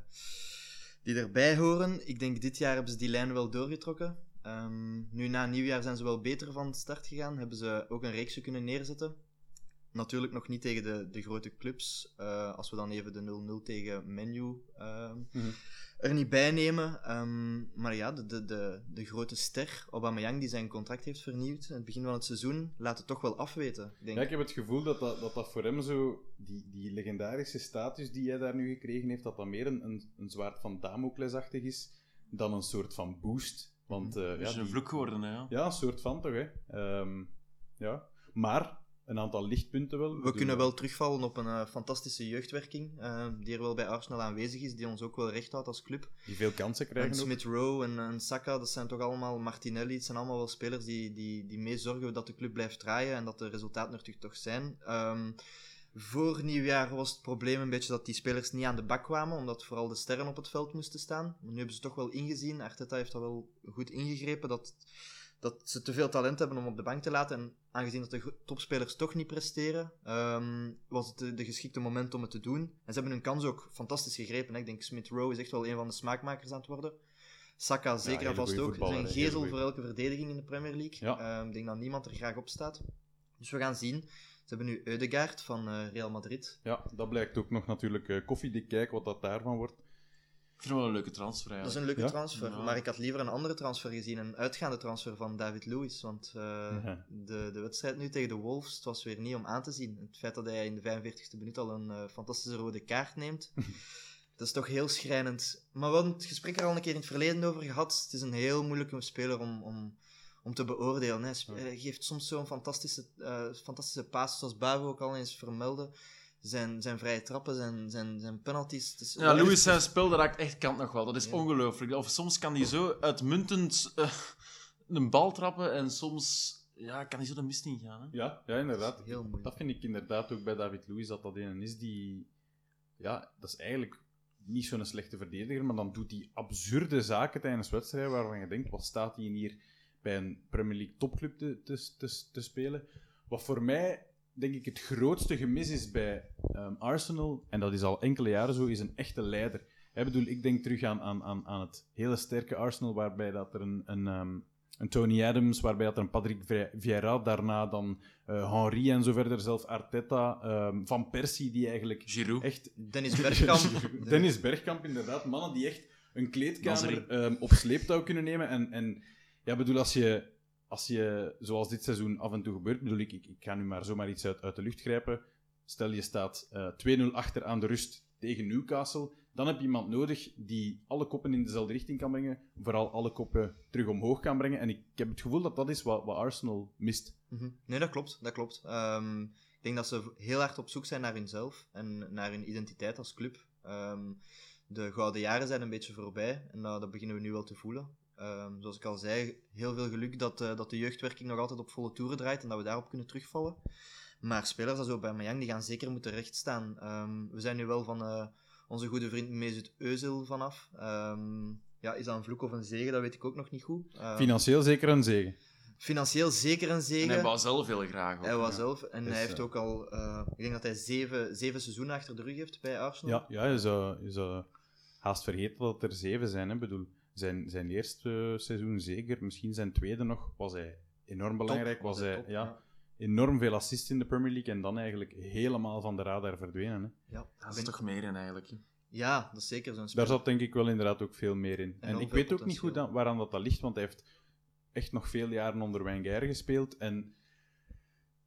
die erbij horen. Ik denk, dit jaar hebben ze die lijn wel doorgetrokken. Ehm, nu, na nieuwjaar zijn ze wel beter van start gegaan. Hebben ze ook een reeksje kunnen neerzetten. Natuurlijk nog niet tegen de, de grote clubs. Eh, als we dan even de 0-0 tegen Menu ehm, Mhm. er niet bij nemen. Ehm, maar ja, de, de, de, de grote ster, Aubameyang, die zijn contract heeft vernieuwd in het begin van het seizoen, laat het toch wel afweten. Ik denk, Ja, ik heb het gevoel dat dat, dat, dat voor hem zo, die, die legendarische status die hij daar nu gekregen heeft, dat dat meer een, een, een zwaard van Damoclesachtig is dan een soort van boost. Want eh, Het is ja, een die- vloek geworden, hè, ja. Ja, een soort van toch, hè. Ehm, ja. Maar, een aantal lichtpunten wel. we kunnen wel terugvallen op een eh, fantastische jeugdwerking, eh, die er wel bij Arsenal aanwezig is, die ons ook wel recht houdt als club. Die veel kansen En krijgen ook. Smith Rowe en, en Saka, dat zijn toch allemaal Martinelli, het zijn allemaal wel spelers die, die, die mee zorgen dat de club blijft draaien en dat de resultaten er toch- zijn. Ehm, voor nieuwjaar was het probleem een beetje dat die spelers niet aan de bak kwamen, omdat vooral de sterren op het veld moesten staan. Maar nu hebben ze toch wel ingezien, Arteta heeft dat wel goed ingegrepen, dat, dat ze te veel talent hebben om op de bank te laten. En aangezien dat de topspelers toch niet presteren, ehm, was het de, de geschikte moment om het te doen. En ze hebben hun kans ook fantastisch gegrepen. Hè. Ik denk Smith Rowe is echt wel een van de smaakmakers aan het worden. Saka zeker en vast ook. Zijn gezel voor elke verdediging in de Premier League. Ja. Ehm, ik denk dat niemand er graag op staat. Dus we gaan zien. Ze hebben nu Eudegaard van eh, Real Madrid. Ja, dat blijkt ook nog natuurlijk eh, koffiedik kijken wat dat daarvan wordt. Ik vind het wel een leuke transfer, Dat is een leuke Ja? transfer. Ja. Maar ik had liever een andere transfer gezien. Een uitgaande transfer van David Lewis. Want eh, Ja. de, de wedstrijd nu tegen de Wolves het was weer niet om aan te zien. Het feit dat hij in de 45e minuut al een eh, fantastische rode kaart neemt. dat is toch heel schrijnend. Maar we hadden het gesprek er al een keer in het verleden over gehad. Het is een heel moeilijke speler om, om, om te beoordelen. Hij geeft soms zo'n fantastische, eh fantastische paas, zoals Bavo ook al eens vermeldde. Zijn, zijn vrije trappen, zijn, zijn, zijn penalties. Het is Ja, Louis zijn spel, dat raakt echt kant nog wel. Dat is Ja. ongelooflijk. Of soms kan hij zo uitmuntend eh, een bal trappen en soms ja, kan hij zo de mist in gaan. Hè? Ja, ja inderdaad. Heel moeilijk. Dat vind ik inderdaad ook bij David Luiz, dat dat een is die... Ja, dat is eigenlijk niet zo'n slechte verdediger, maar dan doet hij absurde zaken tijdens wedstrijden waarvan je denkt, wat staat hij hier bij een Premier League topclub te, te, te, te spelen? Wat voor mij, denk ik, het grootste gemis is bij ehm, Arsenal, en dat is al enkele jaren zo, is een echte leider. Ik bedoel, ik denk terug aan, aan, aan, aan het hele sterke Arsenal, waarbij dat er een, een, ehm, een Tony Adams, waarbij dat er een Patrick Vieira, daarna dan eh, Henry en zo verder, zelf Arteta, ehm, Van Persie, die eigenlijk Giroud. echt... Dennis Bergkamp. Dennis Bergkamp, inderdaad. Mannen die echt een kleedkamer ehm, op sleeptouw kunnen nemen. En, en ja, bedoel, als je, als je, zoals dit seizoen af en toe gebeurt, bedoel ik, ik, ga nu maar zomaar iets uit, uit de lucht grijpen. Stel je staat eh 2-0 achter aan de rust tegen Newcastle. Dan heb je iemand nodig die alle koppen in dezelfde richting kan brengen. Vooral alle koppen terug omhoog kan brengen. En ik heb het gevoel dat dat is wat, wat Arsenal mist. Mhm. Nee, dat klopt. Dat klopt. Ehm, ik denk dat ze heel hard op zoek zijn naar hunzelf en naar hun identiteit als club. Ehm, de gouden jaren zijn een beetje voorbij en dat beginnen we nu wel te voelen. Ehm, zoals ik al zei, heel veel geluk dat, eh, dat de jeugdwerking nog altijd op volle toeren draait en dat we daarop kunnen terugvallen. Maar spelers als Aubameyang, die gaan zeker moeten rechtstaan. Ehm we zijn nu wel van eh, onze goede vriend Mesut Özil vanaf. Ehm, ja, is dat een vloek of een zegen? Dat weet ik ook nog niet goed. Financieel zeker een zegen. financieel zeker een zegen. En hij wou zelf heel graag ook. Hij was ja. zelf. En Dus, hij heeft eh, ook al... eh, ik denk dat hij zeven, zeven seizoenen achter de rug heeft bij Arsenal. Ja, ja je, zou, je zou haast vergeten dat er zeven zijn. Hè. Ik bedoel, zijn, zijn eerste seizoen zeker, misschien zijn tweede nog, was hij enorm belangrijk. Top, Was hij top, ja, enorm veel assists in de Premier League en dan eigenlijk helemaal van de radar verdwenen. Hè. Ja, Dat is ben- toch meer in eigenlijk. hè. ja, dat is zeker zo'n Daar zat denk ik wel inderdaad ook veel meer in. En ik weet ook niet goed aan- waaraan dat, dat ligt, want hij heeft echt nog veel jaren onder Wenger gespeeld. En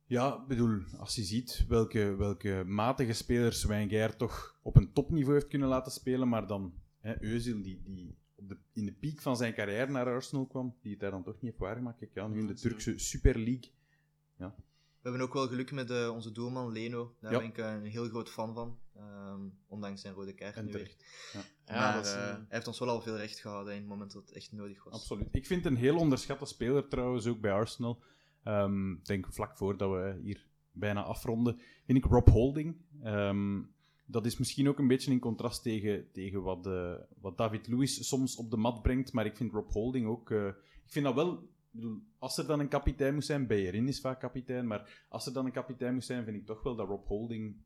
ja, ik bedoel, als je ziet welke, welke matige spelers Wenger toch op een topniveau heeft kunnen laten spelen, maar dan hè, Özil, die, die op de, in de piek van zijn carrière naar Arsenal kwam, die het daar dan toch niet heeft waargemaakt. Kijk, ja, nu in de Ja. Turkse Super League. We hebben ook wel geluk met eh, onze doelman Leno. Daar Ja. ben ik eh, een heel groot fan van. Ehm, ondanks zijn rode kaart En nu weer. Ja. Ja, maar dat is, eh, hij heeft ons wel al veel recht gehouden in het moment dat het echt nodig was. Absoluut. Ik vind een heel onderschatte speler trouwens ook bij Arsenal. Ehm, Ik denk vlak voordat we hier bijna afronden, vind ik Rob Holding. Ehm, dat is misschien ook een beetje in contrast tegen, tegen wat, eh, wat David Lewis soms op de mat brengt. Maar ik vind Rob Holding ook. eh, ik vind dat wel. bedoel, Als er dan een kapitein moet zijn, Beyerin is vaak kapitein. Maar als er dan een kapitein moet zijn, vind ik toch wel dat Rob Holding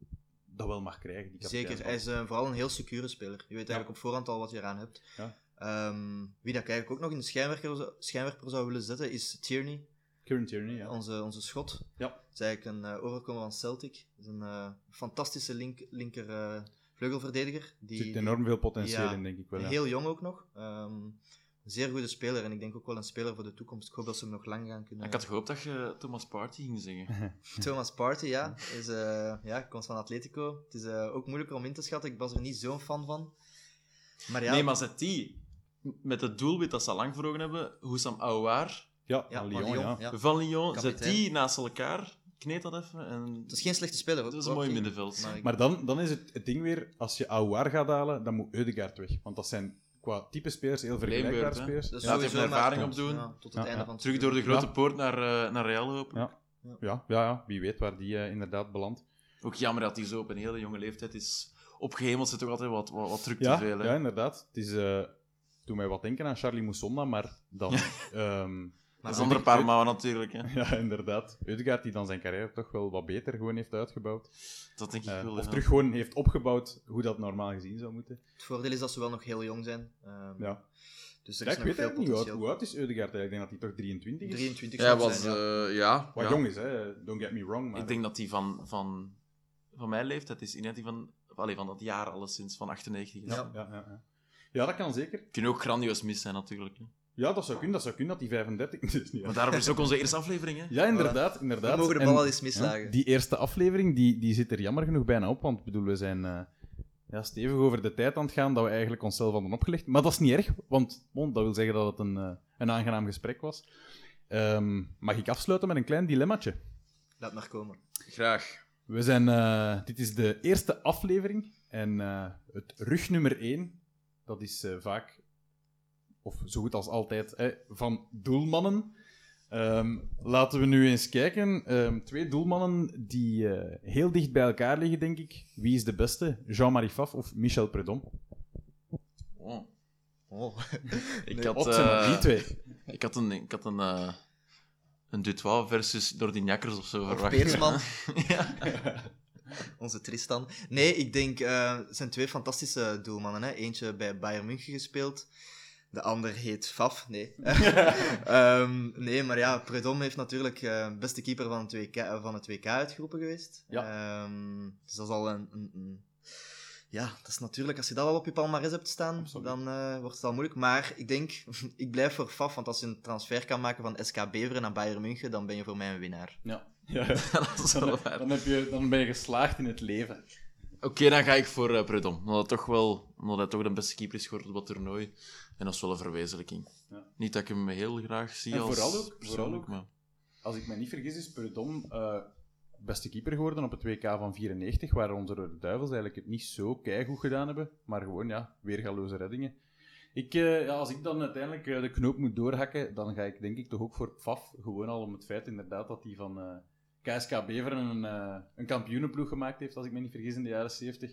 dat wel mag krijgen. Die Zeker, hij is eh, vooral een heel secure speler. Je weet eigenlijk op voorhand al wat je eraan hebt. Ja. Ehm, wie dat ik eigenlijk ook nog in de schijnwerper zou willen zetten, is Tierney, Kieran Tierney, ja. onze, onze schot. Ja. Dat is eigenlijk een eh, overkomer van Celtic. Dat is een eh, fantastische link, linker eh, vleugelverdediger. Er Die, zit enorm veel potentieel Ja, in, denk ik wel. Ja. Heel jong ook nog. Ehm, een zeer goede speler en ik denk ook wel een speler voor de toekomst. Ik hoop dat ze hem nog lang gaan kunnen. Ik had gehoopt dat je Thomas Party ging zeggen. Thomas Partey, ja. Is, eh, ja, komt van Atletico. Het is eh, ook moeilijker om in te schatten. Ik was er niet zo'n fan van. Maar ja, Nee, maar zet die met het doelwit dat ze al lang voor ogen hebben, Houssam Aouar Ja, ja, van Lyon, Lyon, ja. ja. van Lyon, zet die naast elkaar, kneed dat even en Het is geen slechte speler. dat is een mooi middenveld. maar ik- Maar dan, dan is het, het ding weer, als je Aouar gaat halen, dan moet Eudegaard weg. Want dat zijn qua type spelers heel vergelijkbare spelers. dat is Ja, maar ervaring opdoen. ja, tot het Ja, einde ja. van het Terug door de grote Ja. poort naar, eh, naar Real hopen. Ja. Ja, ja, ja, wie weet waar die eh, inderdaad belandt. Ook jammer dat hij zo op een hele jonge leeftijd is. Opgehemeld zit toch altijd wat, wat, wat druk Ja, te veel. hè. ja, inderdaad. Het is, eh doet mij wat denken aan Charlie Moussonda, maar dan... ehm, Maar dat is een andere paar mouwen natuurlijk. Hè. ja, inderdaad. Eudegaard die dan zijn carrière toch wel wat beter gewoon heeft uitgebouwd. Dat denk ik Eh, wel. of ja. terug gewoon heeft opgebouwd hoe dat normaal gezien zou moeten. Het voordeel is dat ze wel nog heel jong zijn. Ehm, Ja. Dus er Ja, is ik nog weet veel eigenlijk niet hoe oud, potentieel. hoe oud is Eudegaard eigenlijk. Ik denk dat hij toch 23 is. 23 Ja, was, zijn, ja. eh, ja. Wat ja. jong is, hè. Don't get me wrong. Maar Ik denk dat hij van, van, van mijn leeftijd is. Ik denk dat hij van, van dat jaar alleszins, van 98 is. Ja, ja, ja, ja. ja, dat kan zeker. Kunnen ook grandioos mis zijn natuurlijk. Hè. Ja, dat zou kunnen. Dat zou kunnen dat hij 35 is. Niet Maar daarom is ook onze eerste aflevering. Hè. Ja, inderdaad. inderdaad. We mogen de En- bal al eens ja, mislagen. die eerste aflevering die, die zit er jammer genoeg bijna op. Want ik bedoel, we zijn eh, ja, stevig over de tijd aan het gaan dat we eigenlijk onszelf hadden opgelegd. Maar dat is niet erg, want bon, dat wil zeggen dat het een, eh, een aangenaam gesprek was. Ehm, mag ik afsluiten met een klein dilemmaatje? Laat maar komen. Graag. We zijn, eh, dit is de eerste aflevering en eh, het rugnummer 1, dat is eh, vaak, of zo goed als altijd, hè, van doelmannen. Ehm, laten we nu eens kijken. Ehm, twee doelmannen die eh, heel dicht bij elkaar liggen, denk ik. Wie is de beste? Jean-Marie Faf of Michel Predom? Oh. Oh. Ik, Nee, had, er eh, die twee? ik had een, ik had een, eh een Dutois versus of zo Of verwacht. Peersman. ja. Onze Tristan. Nee, ik denk, eh, het zijn twee fantastische doelmannen. Hè? Eentje bij Bayern München gespeeld. De ander heet Faf. Nee. Ehm, nee, maar ja, Predom heeft natuurlijk eh beste keeper van het, WK, van het WK uitgeroepen geweest. Ja. Ehm, dus dat is al een, een, een- Ja, dat is natuurlijk, als je dat al op je palmarès hebt staan, Absoluut. dan eh, wordt het al moeilijk. Maar ik denk, ik blijf voor Faf, want als je een transfer kan maken van SK Beveren naar Bayern München, dan ben je voor mij een winnaar. Ja. ja. dat is wel Dan, waar. dan, heb je, dan ben je geslaagd in het leven. Oké, dan ga ik voor eh Predom. Omdat, het toch wel, omdat hij toch de beste keeper is geworden op dat toernooi. En dat is wel een verwezenlijking. Ja. Niet dat ik hem heel graag zie En als vooral ook- vooral persoonlijk, ook- maar... Als ik me niet vergis, is Predom eh, beste keeper geworden op het WK van 94, waar onze Duivels eigenlijk het niet zo keigoed gedaan hebben, maar gewoon, ja, weergaloze reddingen. Ik, eh, ja, als ik dan uiteindelijk eh, de knoop moet doorhakken, dan ga ik denk ik toch ook voor Pfaf, gewoon al om het feit inderdaad dat hij van eh, KSK Beveren een, eh, een kampioenenploeg gemaakt heeft, als ik me niet vergis, in de jaren 70.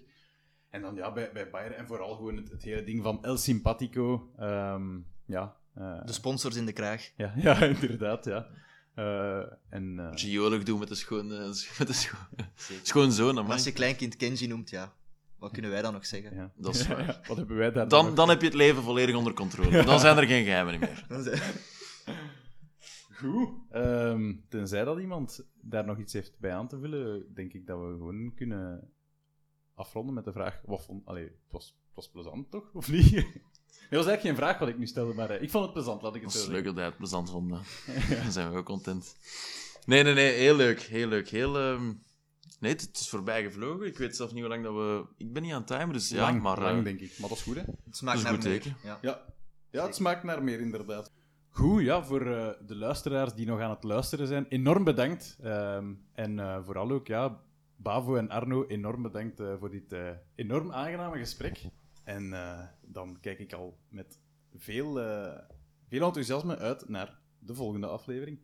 En dan ja, bij, bij Bayern en vooral gewoon het, het hele ding van El Simpatico. ehm, ja, eh, De sponsors in de kraag. ja, ja, inderdaad, ja. Eh, en, eh, Giolig doen met de schoon, met de schoon, schoonzoon, als je kleinkind Kenji noemt, ja, wat kunnen wij dan nog zeggen? ja. Dat is waar. Ja, wat hebben wij daar Dan, nog? dan heb je het leven volledig onder controle. Dan zijn er geen geheimen meer. Goed. Ehm, tenzij dat iemand daar nog iets heeft bij aan te vullen, denk ik dat we gewoon kunnen afronden met de vraag: wat vond. Allee, het was, het was plezant toch? Of niet? Het was eigenlijk geen vraag wat ik nu stelde, maar eh, ik vond het plezant, laat ik het zo is leuk dat hij het plezant vond. Dan zijn we ook content. Nee, nee, nee. Heel leuk. Heel leuk. Heel... ehm, Nee, het is voorbij gevlogen. Ik weet zelf niet hoe lang dat we... Ik ben niet aan het timen, dus ja, lang, maar... lang, eh, denk ik. Maar dat is goed, hè? Het smaakt Dat is naar goed meer. teken. Ja. Ja, ja het smaakt naar meer, inderdaad. Goed, ja, voor eh, de luisteraars die nog aan het luisteren zijn, enorm bedankt. Ehm, en eh, vooral ook, ja, Bavo en Arno, enorm bedankt eh, voor dit enorm aangename gesprek. En dan kijk ik al met veel, veel enthousiasme uit naar de volgende aflevering.